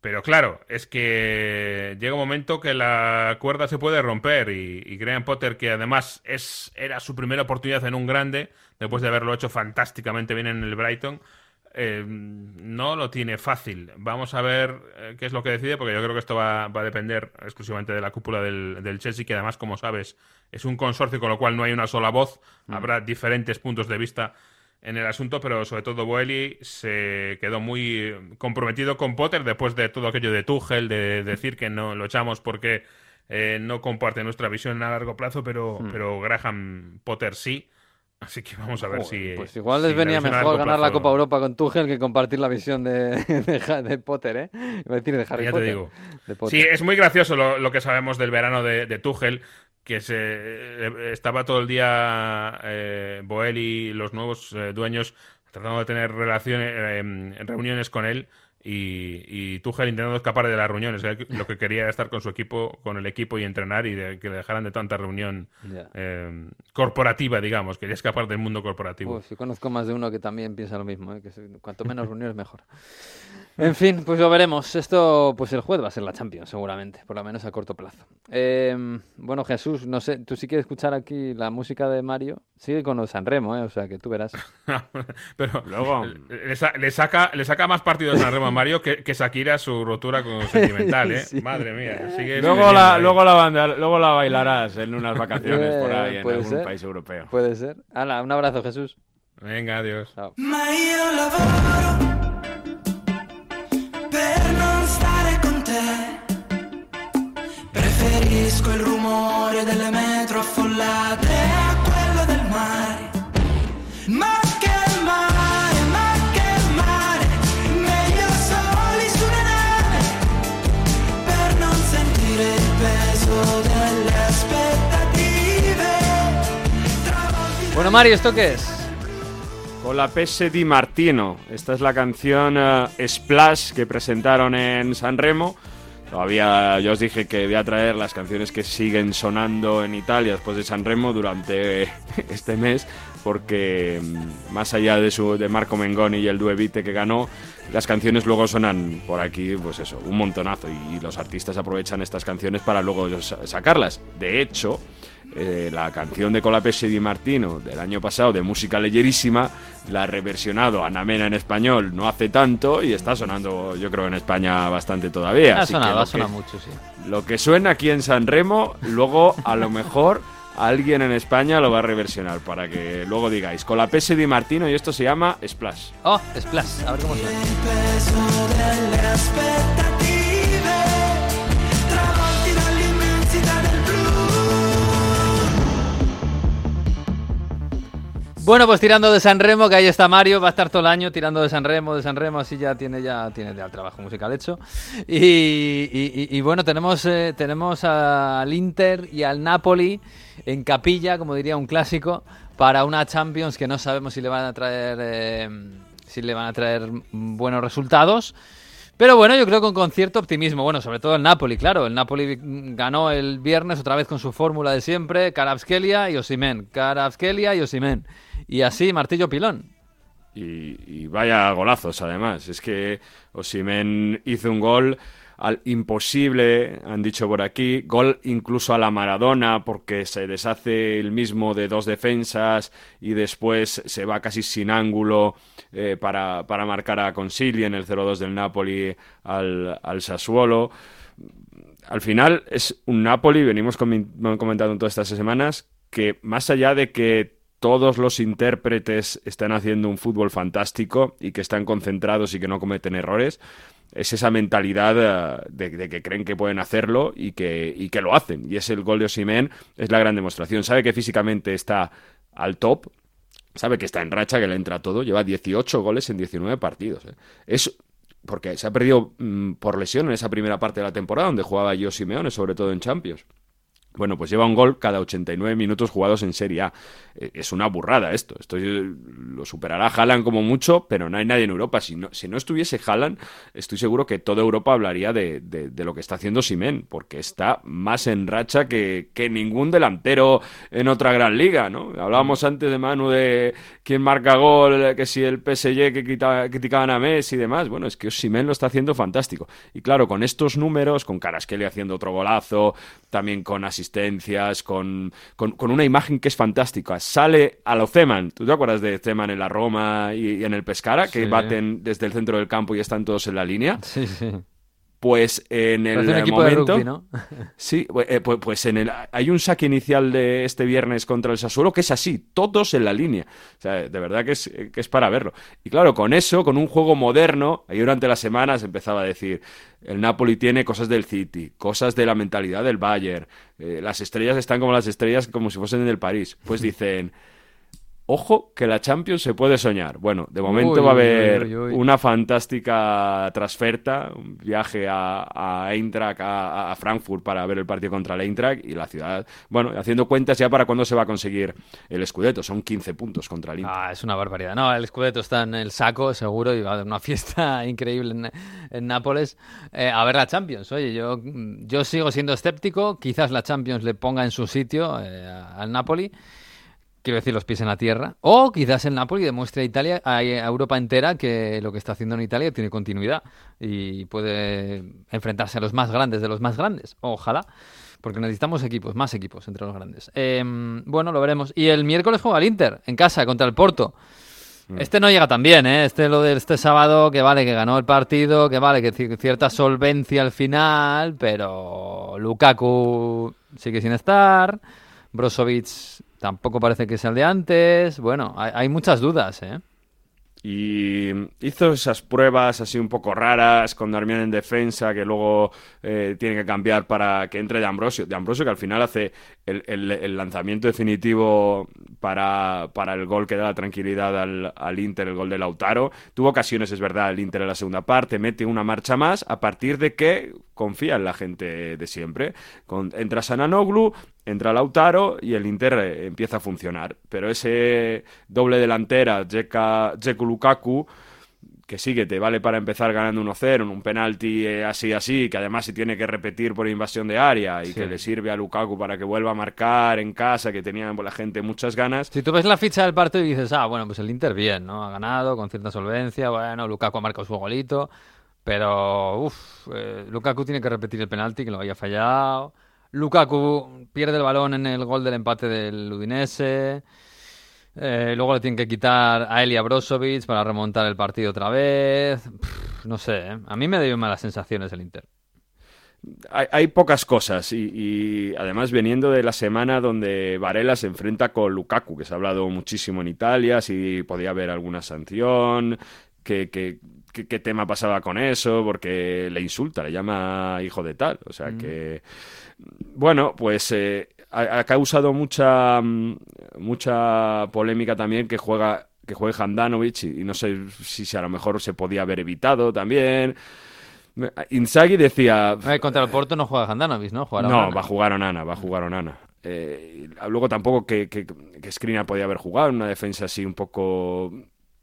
Pero claro, es que llega un momento que la cuerda se puede romper y, y Graham Potter, que además es, era su primera oportunidad en un grande, después de haberlo hecho fantásticamente bien en el Brighton, eh, no lo tiene fácil. Vamos a ver eh, qué es lo que decide, porque yo creo que esto va, va a depender exclusivamente de la cúpula del, del Chelsea, que además, como sabes, es un consorcio con lo cual no hay una sola voz, habrá diferentes puntos de vista en el asunto, pero sobre todo Boeli se quedó muy comprometido con Potter después de todo aquello de Tuchel, de decir que no lo echamos porque eh, no comparte nuestra visión a largo plazo, pero,
Hmm.
pero Graham Potter sí. Así que vamos a ver si.
Pues igual
si
les venía mejor ganar la Copa Europa con Tuchel que compartir la visión de, (laughs) de, Potter, ¿eh? Iba a decir de Harry
Ya te digo.
De Potter.
Sí, es muy gracioso lo, lo que sabemos del verano de, de Tuchel, que se eh, estaba todo el día eh, Boel y los nuevos eh, dueños tratando de tener relaciones, eh, reuniones con él y, y Tuchel intentando escapar de las reuniones. Lo que quería era estar con su equipo, con el equipo y entrenar y de, que le dejaran de tanta reunión eh, corporativa, digamos. Quería escapar del mundo corporativo.
Uf, sí conozco más de uno que también piensa lo mismo, ¿eh? que cuanto menos reuniones mejor. (laughs) En fin, pues lo veremos. Esto, pues el juez va a ser la Champions, seguramente, por lo menos a corto plazo. Eh, bueno, Jesús, no sé, tú sí quieres escuchar aquí la música de Mario. Sigue con los Sanremo, ¿eh? O sea, que tú verás. (laughs)
Pero
Luego-
le, sa- le saca, le saca más partidos a Remo Mario que, que Shakira su rotura con (laughs) sentimental, ¿eh?
Sí.
Madre mía. sigue
Luego la, luego, la banda, luego la bailarás en unas vacaciones por ahí,
Eh,
en algún
ser.
país europeo.
Puede ser. Hala, un abrazo, Jesús.
Venga, adiós.
Chao.
Preferisco il rumore delle metro affollate a quello del mare. Ma
Mario, ¿esto qué es?
Con la PS Di Martino. Esta es la canción eh, Splash que presentaron en San Remo. Todavía yo os dije que voy a traer las canciones que siguen sonando en Italia después de San Remo durante (laughs) este mes, porque mm, más allá de, su, de Marco Mengoni y el Duevite que ganó, las canciones luego sonan por aquí, pues eso, un montonazo, y, los artistas aprovechan estas canciones para luego sa- sacarlas. De hecho, eh, la canción de Colapese Di Martino del año pasado, de música leyerísima, la ha reversionado Ana Mena en español no hace tanto y está sonando, yo creo, en España bastante todavía.
Ha
Así
sonado,
lo
ha
que-
sonado mucho, sí.
Lo que suena aquí en San Remo, luego a lo mejor (laughs) alguien en España lo va a reversionar para que luego digáis Colapese Di Martino y esto se llama Splash.
Oh, Splash, a ver cómo suena. Bueno, pues tirando de San Remo, que ahí está Mario, va a estar todo el año tirando de San Remo, de San Remo, así ya tiene ya tiene ya el trabajo musical hecho. Y, bueno, tenemos eh, tenemos al Inter y al Napoli en capilla, como diría un clásico, para una Champions que no sabemos si le van a traer eh, si le van a traer buenos resultados. Pero bueno, yo creo que con cierto optimismo. Bueno, sobre todo el Napoli, claro. El Napoli ganó el viernes otra vez con su fórmula de siempre: Karabskelia y Osimen. Karabskelia y Osimen. Y así, martillo pilón.
Y, y vaya golazos, además. Es que Osimen hizo un gol al imposible, han dicho por aquí, gol incluso a la Maradona, porque se deshace el mismo de dos defensas y después se va casi sin ángulo eh, para, para marcar a Consigli en el 0-2 del Napoli al, al Sassuolo. Al final es un Napoli, venimos comen- comentando todas estas semanas, que más allá de que todos los intérpretes están haciendo un fútbol fantástico y que están concentrados y que no cometen errores, es esa mentalidad eh, de, que creen que pueden hacerlo y que, y que lo hacen. Y es el gol de Osimen, es la gran demostración. Sabe que físicamente está al top, sabe que está en racha, que le entra todo, lleva 18 goles en 19 partidos. ¿eh? Es porque se ha perdido mm, por lesión en esa primera parte de la temporada donde jugaba yo Simeone, sobre todo en Champions. Bueno, pues lleva un gol cada 89 minutos jugados en Serie A. Eh, Es una burrada esto. Esto eh, lo superará Haaland como mucho, pero no hay nadie en Europa. Si no, si no estuviese Haaland, estoy seguro que toda Europa hablaría de, de- de lo que está haciendo Simen, porque está más en racha que, que ningún delantero en otra gran liga, ¿no? Hablábamos antes de Manu de quién marca gol, que si el PSG que quita- criticaban a Messi y demás. Bueno, es que Simen lo está haciendo fantástico. Y claro, con estos números, con Carasqueli haciendo otro golazo, también con asistencias, con, con, con una imagen que es fantástica. Sale a lo Zeman. ¿Tú te acuerdas de Zeman en la Roma y, y en el Pescara? Que
Sí.
baten desde el centro del campo y están todos en la línea.
Sí, sí.
Pues en el
Parece un equipo de
momento...
rugby, ¿no? (laughs)
Sí, eh, pues, pues en el, hay un saque inicial de este viernes contra el Sassuolo que es así, todos en la línea. O sea, de verdad que es, que es para verlo. Y claro, con eso, con un juego moderno, ahí durante las semanas empezaba a decir, el Napoli tiene cosas del City, cosas de la mentalidad del Bayern, eh, las estrellas están como las estrellas como si fuesen del París. Pues dicen... Ojo que la Champions se puede soñar. Bueno, de momento
Uy,
va a haber
uy, uy.
una fantástica transferta, un viaje a, a Eintracht, a, a Frankfurt para ver el partido contra el Eintracht y la ciudad, bueno, haciendo cuentas ya para cuándo se va a conseguir el Scudetto, son 15 puntos contra el Inter.
Ah, es una barbaridad. No, el Scudetto está en el saco, seguro, y va a haber una (laughs) fiesta increíble en, en Nápoles. Eh, a ver la Champions. Oye, yo, yo sigo siendo escéptico. Quizás la Champions le ponga en su sitio eh, al Napoli. Quiero decir, los pies en la tierra. O quizás el Napoli demuestre a Italia, a Europa entera, que lo que está haciendo en Italia tiene continuidad y puede enfrentarse a los más grandes de los más grandes. Ojalá. Porque necesitamos equipos, más equipos entre los grandes. Eh, bueno, lo veremos. Y el miércoles juega el Inter, en casa, contra el Porto. Este no llega tan bien, ¿eh? Este lo de este sábado, que vale, que ganó el partido, que vale, que ci- cierta solvencia al final, pero Lukaku sigue sin estar, Brozovic tampoco parece que sea el de antes, bueno, hay, muchas dudas, ¿eh?
Y hizo esas pruebas así un poco raras con Darmian en defensa, que luego eh, tiene que cambiar para que entre de Ambrosio. De Ambrosio que al final hace el, lanzamiento definitivo para, para el gol que da la tranquilidad al, al Inter, el gol de Lautaro. Tuvo ocasiones, es verdad, el Inter en la segunda parte, mete una marcha más a partir de que confía en la gente de siempre. Entra Sananoglu entra Lautaro y el Inter eh, empieza a funcionar. Pero ese doble delantera, Dzeko Lukaku, que sí que te vale para empezar ganando 1-0 en un penalti eh, así así, que además se tiene que repetir por invasión de área y que le sirve a Lukaku para que vuelva a marcar en casa, que tenía la gente muchas ganas.
Si tú ves la ficha del partido y dices, ah, bueno, pues el Inter bien, ¿no? Ha ganado con cierta solvencia, bueno, Lukaku ha marcado su golito, pero, uff, eh, Lukaku tiene que repetir el penalti, que lo haya fallado. Lukaku pierde el balón en el gol del empate del Udinese. Eh, luego le tienen que quitar a Elia Brozovic para remontar el partido otra vez. no sé, ¿eh? a mí me dio malas sensaciones el Inter.
Hay, pocas cosas y, además veniendo de la semana donde Varela se enfrenta con Lukaku, que se ha hablado muchísimo en Italia, si podía haber alguna sanción, qué, qué, tema pasaba con eso, porque le insulta, le llama hijo de tal. O sea mm. que, bueno, pues eh, ha, causado mucha, mm, mucha polémica también que juega que juegue Handanovic y, no sé si, a lo mejor se podía haber evitado también. Inzaghi decía...
Eh, contra el Porto no juega Handanovic, ¿no?
no, va a jugar Onana, va a jugar Onana. Eh, luego tampoco que, que, que podía haber jugado en una defensa así un poco...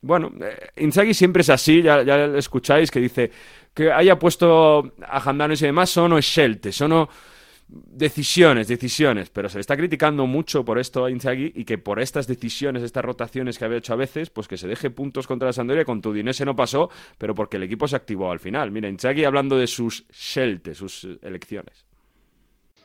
Bueno, eh, Inzaghi siempre es así, ya, lo escucháis, que dice que haya puesto a Handanovic y demás, son scelte, son decisiones, decisiones, pero se le está criticando mucho por esto a Inzaghi y que por estas decisiones, estas rotaciones que había hecho a veces, pues que se deje puntos contra la Sampdoria, con Tudinese no pasó, pero porque el equipo se activó al final. Mira, Inzaghi hablando de sus scelte, sus elecciones.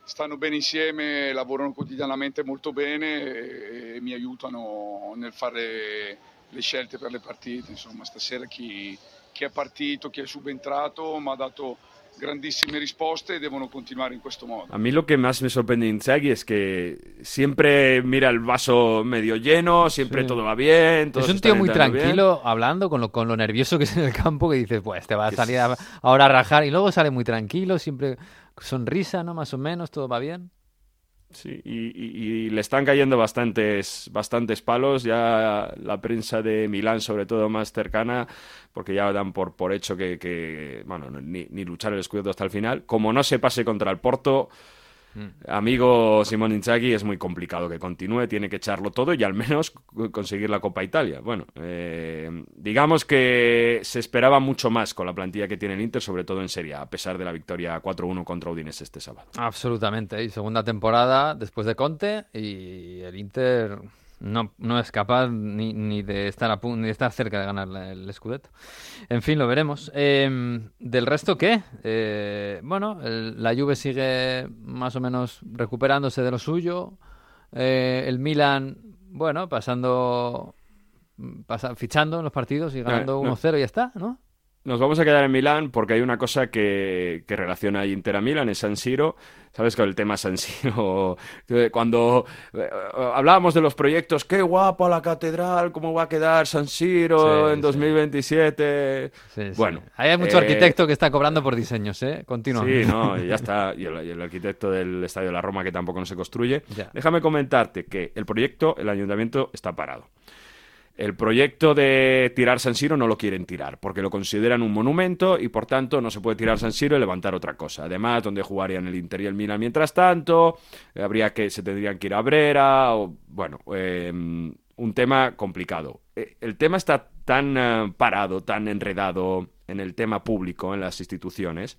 Stanno bene insieme, lavorano quotidianamente molto bene e mi aiutano nel fare le scelte per le partite. Insomma, stasera chi, chi è partito, chi è subentrato mi ha dato grandísimas respuestas y deben continuar en este modo.
A mí lo que más me sorprende de Inzaghi es que siempre mira el vaso medio lleno, siempre todo va bien.
es un tío muy tranquilo hablando con lo, con lo nervioso que es en el campo que dices, pues te va a salir ahora a rajar y luego sale muy tranquilo, siempre sonrisa, ¿no? Más o menos, todo va bien.
Sí, y, le están cayendo bastantes, bastantes palos. Ya la prensa de Milán, sobre todo más cercana, porque ya dan por, por hecho que, bueno, ni, ni, luchar el escudo hasta el final. Como no se pase contra el Porto. Amigo Simón Inzaghi, es muy complicado que continúe, tiene que echarlo todo y al menos conseguir la Copa Italia. Bueno, eh, digamos que se esperaba mucho más con la plantilla que tiene el Inter, sobre todo en Serie a pesar de la victoria 4-1 contra Udinese este sábado.
Absolutamente, y segunda temporada después de Conte y el Inter no, no es capaz ni, ni, de estar a ni de estar cerca de ganar el Scudetto. En fin, lo veremos. Em, ¿Del resto qué? Eh, bueno, la Juve sigue más o menos recuperándose de lo suyo. Eh, el Milan, bueno, pasando, fichando en los partidos y ganando 1-0 y ya está, ¿no?
Nos vamos a quedar en Milán porque hay una cosa que, que relaciona Inter a Milán, es San Siro. ¿Sabes con el tema San Siro? (laughs) Cuando eh, hablábamos de los proyectos, qué guapa la catedral, cómo va a quedar San Siro en 2027. bueno,
hay mucho eh, arquitecto que está cobrando por diseños, ¿eh? Continuamente.
Sí, no, (laughs) y ya está. Y el, arquitecto del Estadio de la Roma que tampoco no se construye. Déjame comentarte que el proyecto, el ayuntamiento, está parado. El proyecto de tirar San Siro no lo quieren tirar, porque lo consideran un monumento y por tanto no se puede tirar San Siro y levantar otra cosa. Además, donde jugarían el Inter y el Milan mientras tanto, habría que, se tendrían que ir a Brera, o bueno, em, un tema complicado. Eh, el tema está tan eh, parado, tan enredado en el tema público, en las instituciones,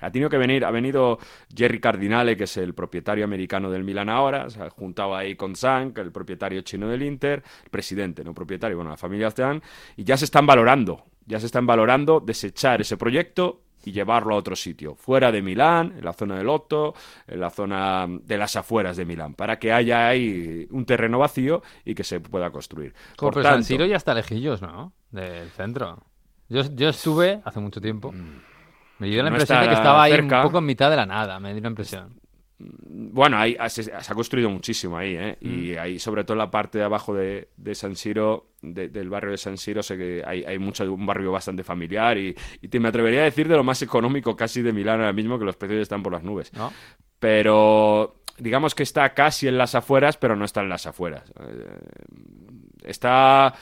ha tenido que venir, ha venido Jerry Cardinale, que es el propietario americano del Milan ahora, se ha juntado ahí con Zhang, el propietario chino del Inter, el presidente, no propietario, bueno, la familia Zhang, y ya se están valorando, ya se están valorando desechar ese proyecto y llevarlo a otro sitio, fuera de Milán, en la zona del Otto, en la zona de las afueras de Milán, para que haya ahí un terreno vacío y que se pueda construir.
Por San Siro ya está lejillos, ¿no? Del centro. Yo, yo estuve hace mucho tiempo. Mm. Me dio la impresión de que estaba ahí un poco en mitad de la nada, me dio la impresión.
Bueno, ahí, se, ha construido muchísimo ahí, ¿eh? Y mm. ahí, sobre todo en la parte de abajo de, San Siro, del barrio de San Siro, sé que hay, hay mucho, un barrio bastante familiar y, te, me atrevería a decir de lo más económico casi de Milán ahora mismo, que los precios están por las nubes. Pero digamos que está casi en las afueras, pero no está en las afueras. Eh, está...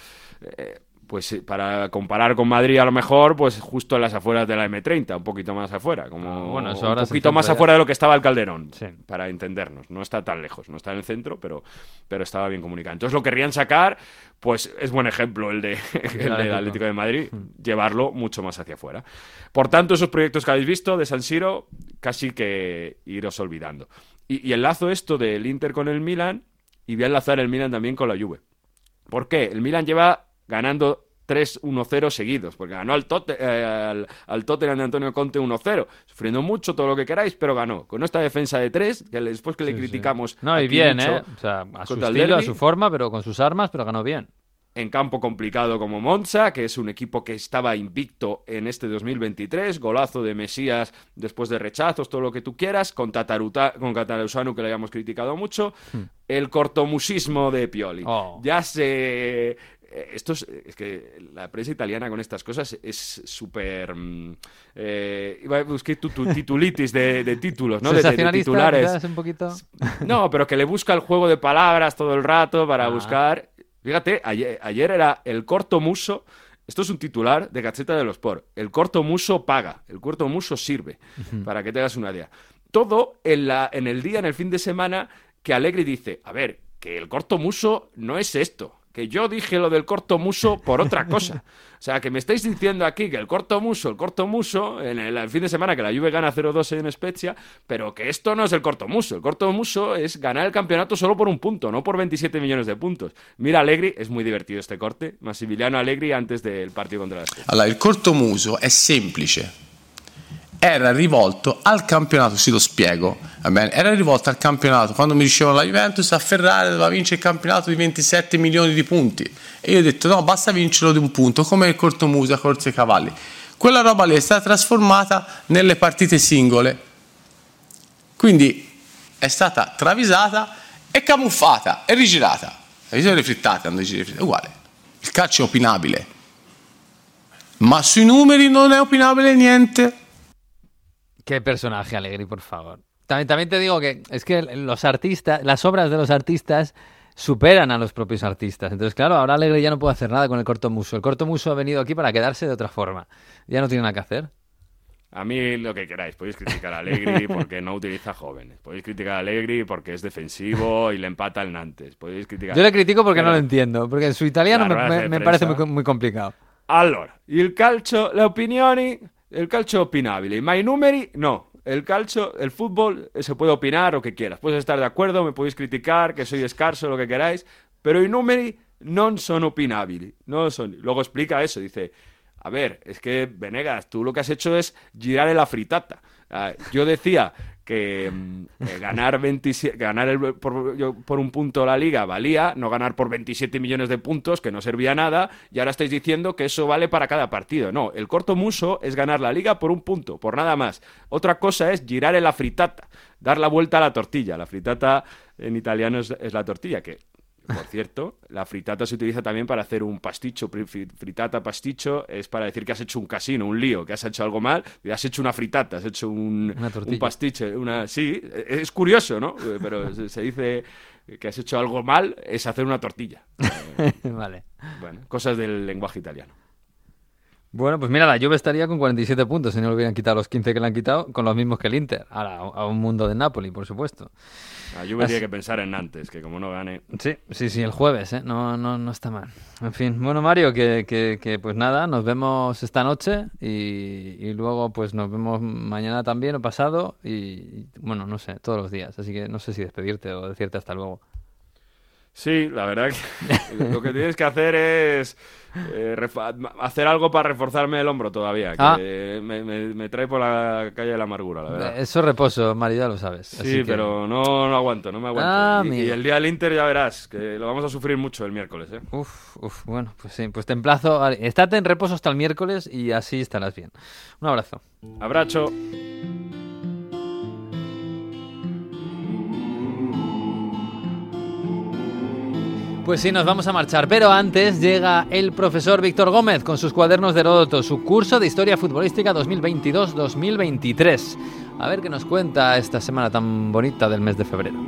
Eh, pues eh, para comparar con Madrid a lo mejor, pues justo en las afueras de la M30, un poquito más afuera, como
Ah, bueno, eso
un
ahora el
poquito más afuera de lo que estaba el Calderón,
Sí.
para entendernos. No está tan lejos, no está en el centro, pero, pero estaba bien comunicado. Entonces lo querrían sacar, pues es buen ejemplo el, de, (laughs) el del
Atlético.
Atlético de Madrid, llevarlo mucho más hacia afuera. Por tanto, esos proyectos que habéis visto de San Siro, casi que iros olvidando. Y, y enlazo esto del Inter con el Milan, y voy a enlazar el Milan también con la Juve. ¿Por qué? El Milan lleva ganando 3-1-0 seguidos, porque ganó al, Totte- eh, al, al Tottenham de Antonio Conte 1-0, sufriendo mucho, todo lo que queráis, pero ganó. Con esta defensa de 3, que le- después que le
Sí, sí.
criticamos...
No, y bien,
mucho
¿eh? O sea, a su a su forma, pero con sus armas, pero ganó bien.
en campo complicado como Monza, que es un equipo que estaba invicto en este 2023, golazo de Mesías después de rechazos, todo lo que tú quieras, con, Tataruta, con Cataruzano, que le habíamos criticado mucho, el cortomusismo de Pioli.
Oh.
Ya se... Esto es, es que la prensa italiana con estas cosas es súper... mm, eh, iba a buscar tu, tu titulitis de, de títulos, ¿no? De- titulares.
quizás, un poquito.
No, pero que le busca el juego de palabras todo el rato para
Ah.
buscar. Fíjate, ayer, ayer era el corto muso. Esto es un titular de Gaceta de los Sport. El corto muso paga, el corto muso sirve, para que tengas una idea. Todo en, la, en el día, en el fin de semana, que Alegri dice, a ver, que el corto muso no es esto, que yo dije lo del corto muso por otra cosa. O sea, que me estáis diciendo aquí que el corto muso, el corto muso, en el, fin de semana que la Juve gana 0-2 en Spezia, pero que esto no es el corto muso. El corto muso es ganar el campeonato solo por un punto, no por 27 millones de puntos. Mira Allegri, es muy divertido este corte. Massimiliano Allegri antes del partido contra la Spezia.
Allora, il cortomuso è semplice. Era rivolto al campionato, sì lo spiego, va bene? Era rivolto al campionato, quando mi dicevano la Juventus a Ferrari doveva vincere il campionato di 27 milioni di punti. E io ho detto no, basta vincerlo di un punto, come il cortomuso a Corse ai Cavalli. Quella roba lì è stata trasformata nelle partite singole. Quindi è stata travisata e camuffata e rigirata. Quando dici le frittate? È uguale. Il calcio è opinabile. Ma sui numeri non è opinabile niente.
Qué personaje, Alegri, por favor. También, también te digo que es que los artistas, las obras de los artistas superan a los propios artistas. Entonces, claro, ahora Alegri ya no puede hacer nada con el corto muso. El corto muso ha venido aquí para quedarse de otra forma. Ya no tiene nada que hacer.
A mí lo que queráis, podéis criticar a Allegri (laughs) porque no utiliza jóvenes, podéis criticar a Allegri porque es defensivo y le empata el Nantes, podéis criticar...
Yo le critico porque no
Pero-
lo entiendo, porque en su italiano me, me- me parece muy, muy complicado.
Allora, il calcio, le opinioni, el calcio è opinabile, ma i no. El calcio, el fútbol, eh, se puede opinar lo que quieras. Puedes estar de acuerdo, me podéis criticar, que soy escarso, lo que queráis, pero i numeri non sono opinabili. No son. Luego explica eso, dice, a ver, es que Venegas, tú lo que has hecho es girar la fritata. Ah, yo decía que mm, ganar 27, ganar el- por, yo- por un punto la liga valía, no ganar por 27 millones de puntos, que no servía nada, y ahora estáis diciendo que eso vale para cada partido. No, el corto muso es ganar la liga por un punto, por nada más. Otra cosa es girar la fritata, dar la vuelta a la tortilla. La fritata en italiano es la tortilla, que por cierto, la fritata se utiliza también para hacer un pasticho. Fritata, pasticho, es para decir que has hecho un casino, un lío, que has hecho algo mal, y has hecho una fritata, has hecho un,
Una
un pastiche. Una... Sí, es curioso, ¿no? Eh, Pero se dice que has hecho algo mal, es hacer una tortilla. (laughs)
vale.
Bueno, cosas del lenguaje italiano.
Bueno, pues mira, la Juve estaría con 47 puntos si no le hubieran quitado los 15 que le han quitado, con los mismos que el Inter. Ahora, a un mundo de Napoli, por supuesto.
La Juve
Así-
tiene que pensar en Nantes, que como no gane...
Sí, sí, sí, el jueves, ¿eh? No, no, no está mal. En fin, bueno, Mario, que, que, que, pues nada, nos vemos esta noche y, y luego pues nos vemos mañana también o pasado y, bueno, no sé, todos los días. Así que no sé si despedirte o decirte hasta luego.
Sí, la verdad que (laughs) lo que tienes que hacer es eh, hacer algo para reforzarme el hombro todavía, que
Ah.
me, me- me trae por la calle de la amargura, la verdad.
Eso es reposo, Mario, ya lo sabes. así
Sí,
que-
pero no, no aguanto, no me aguanto.
Ah,
y, el día del Inter ya verás, que lo vamos a sufrir mucho el miércoles, ¿eh?
Uf, uf, bueno, pues sí, pues te emplazo. a- Estate en reposo hasta el miércoles y así estarás bien. Un abrazo.
Abrazo.
Pues sí, nos vamos a marchar, pero antes llega el profesor Víctor Gómez con sus cuadernos de Heródoto, su curso de Historia Futbolística 2022-2023. A ver qué nos cuenta esta semana tan bonita del mes de febrero.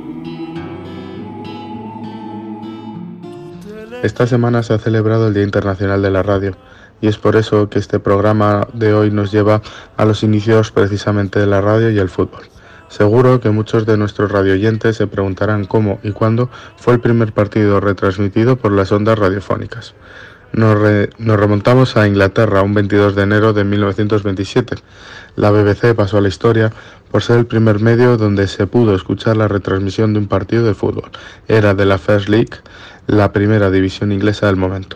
Esta semana se ha celebrado el Día Internacional de la Radio y es por eso que este programa de hoy nos lleva a los inicios precisamente de la radio y el fútbol. Seguro que muchos de nuestros radioyentes se preguntarán cómo y cuándo fue el primer partido retransmitido por las ondas radiofónicas. Nos, remontamos a Inglaterra un 22 de enero de 1927. La BBC pasó a la historia por ser el primer medio donde se pudo escuchar la retransmisión de un partido de fútbol. Era de la First League, la primera división inglesa del momento.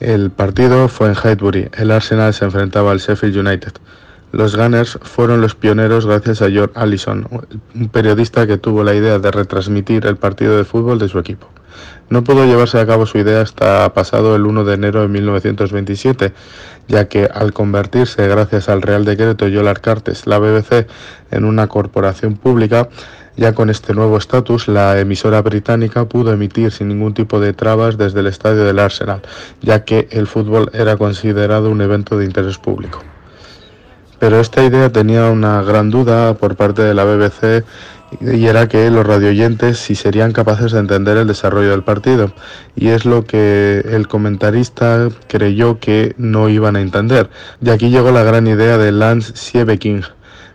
El partido fue en Highbury. El Arsenal se enfrentaba al Sheffield United. Los Gunners fueron los pioneros gracias a George Allison, un periodista que tuvo la idea de retransmitir el partido de fútbol de su equipo. No pudo llevarse a cabo su idea hasta pasado el 1 de enero de 1927, ya que al convertirse, gracias al Real Decreto Yolar Cartes, la BBC en una corporación pública, ya con este nuevo estatus, la emisora británica pudo emitir sin ningún tipo de trabas desde el estadio del Arsenal, ya que el fútbol era considerado un evento de interés público. Pero esta idea tenía una gran duda por parte de la BBC y era que los radioyentes si serían capaces de entender el desarrollo del partido. Y es lo que el comentarista creyó que no iban a entender. Y aquí llegó la gran idea de Lance Siebeking,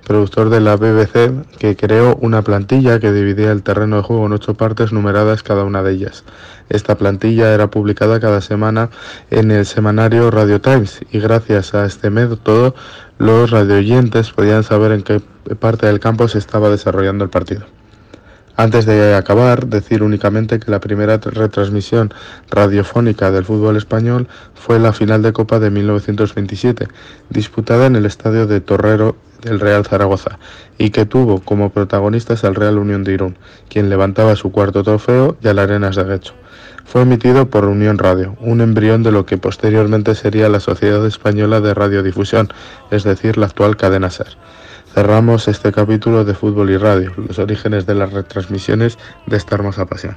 productor de la BBC, que creó una plantilla que dividía el terreno de juego en ocho partes numeradas cada una de ellas. Esta plantilla era publicada cada semana en el semanario Radio Times y gracias a este método los radioyentes podían saber en qué parte del campo se estaba desarrollando el partido. Antes de acabar, decir únicamente que la primera retransmisión radiofónica del fútbol español fue la final de Copa de 1927, disputada en el estadio de Torrero del Real Zaragoza, y que tuvo como protagonistas al Real Unión de Irún, quien levantaba su cuarto trofeo y al Arenas de Guecho. Fue emitido por Unión Radio, un embrión de lo que posteriormente sería la Sociedad Española de Radiodifusión, es decir, la actual cadena SER. Cerramos este capítulo de Fútbol y Radio, los orígenes de las retransmisiones de esta hermosa pasión.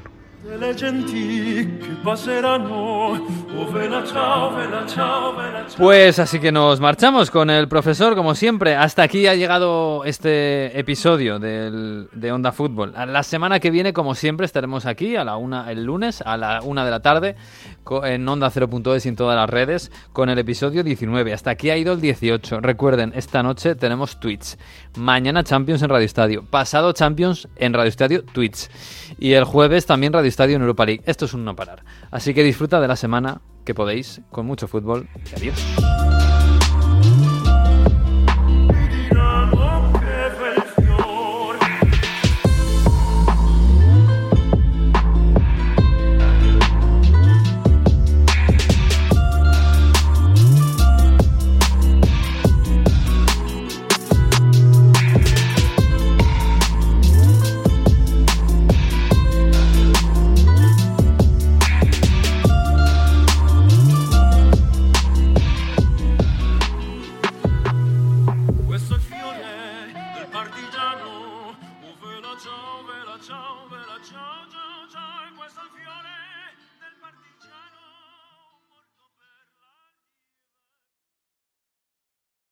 Pues así que nos marchamos con el profesor, como siempre. Hasta aquí ha llegado este episodio de Onda Fútbol. La semana que viene, como siempre, estaremos aquí a la una, el lunes a la una de la tarde en Onda 0.es y en todas las redes con el episodio 19. Hasta aquí ha ido el 18. Recuerden, esta noche tenemos Twitch. Mañana Champions en Radio Estadio. Pasado Champions en Radio Estadio Twitch. Y el jueves también Radio Estadio en Europa League. Esto es un no parar. Así que disfruta de la semana que podéis con mucho fútbol. Adiós.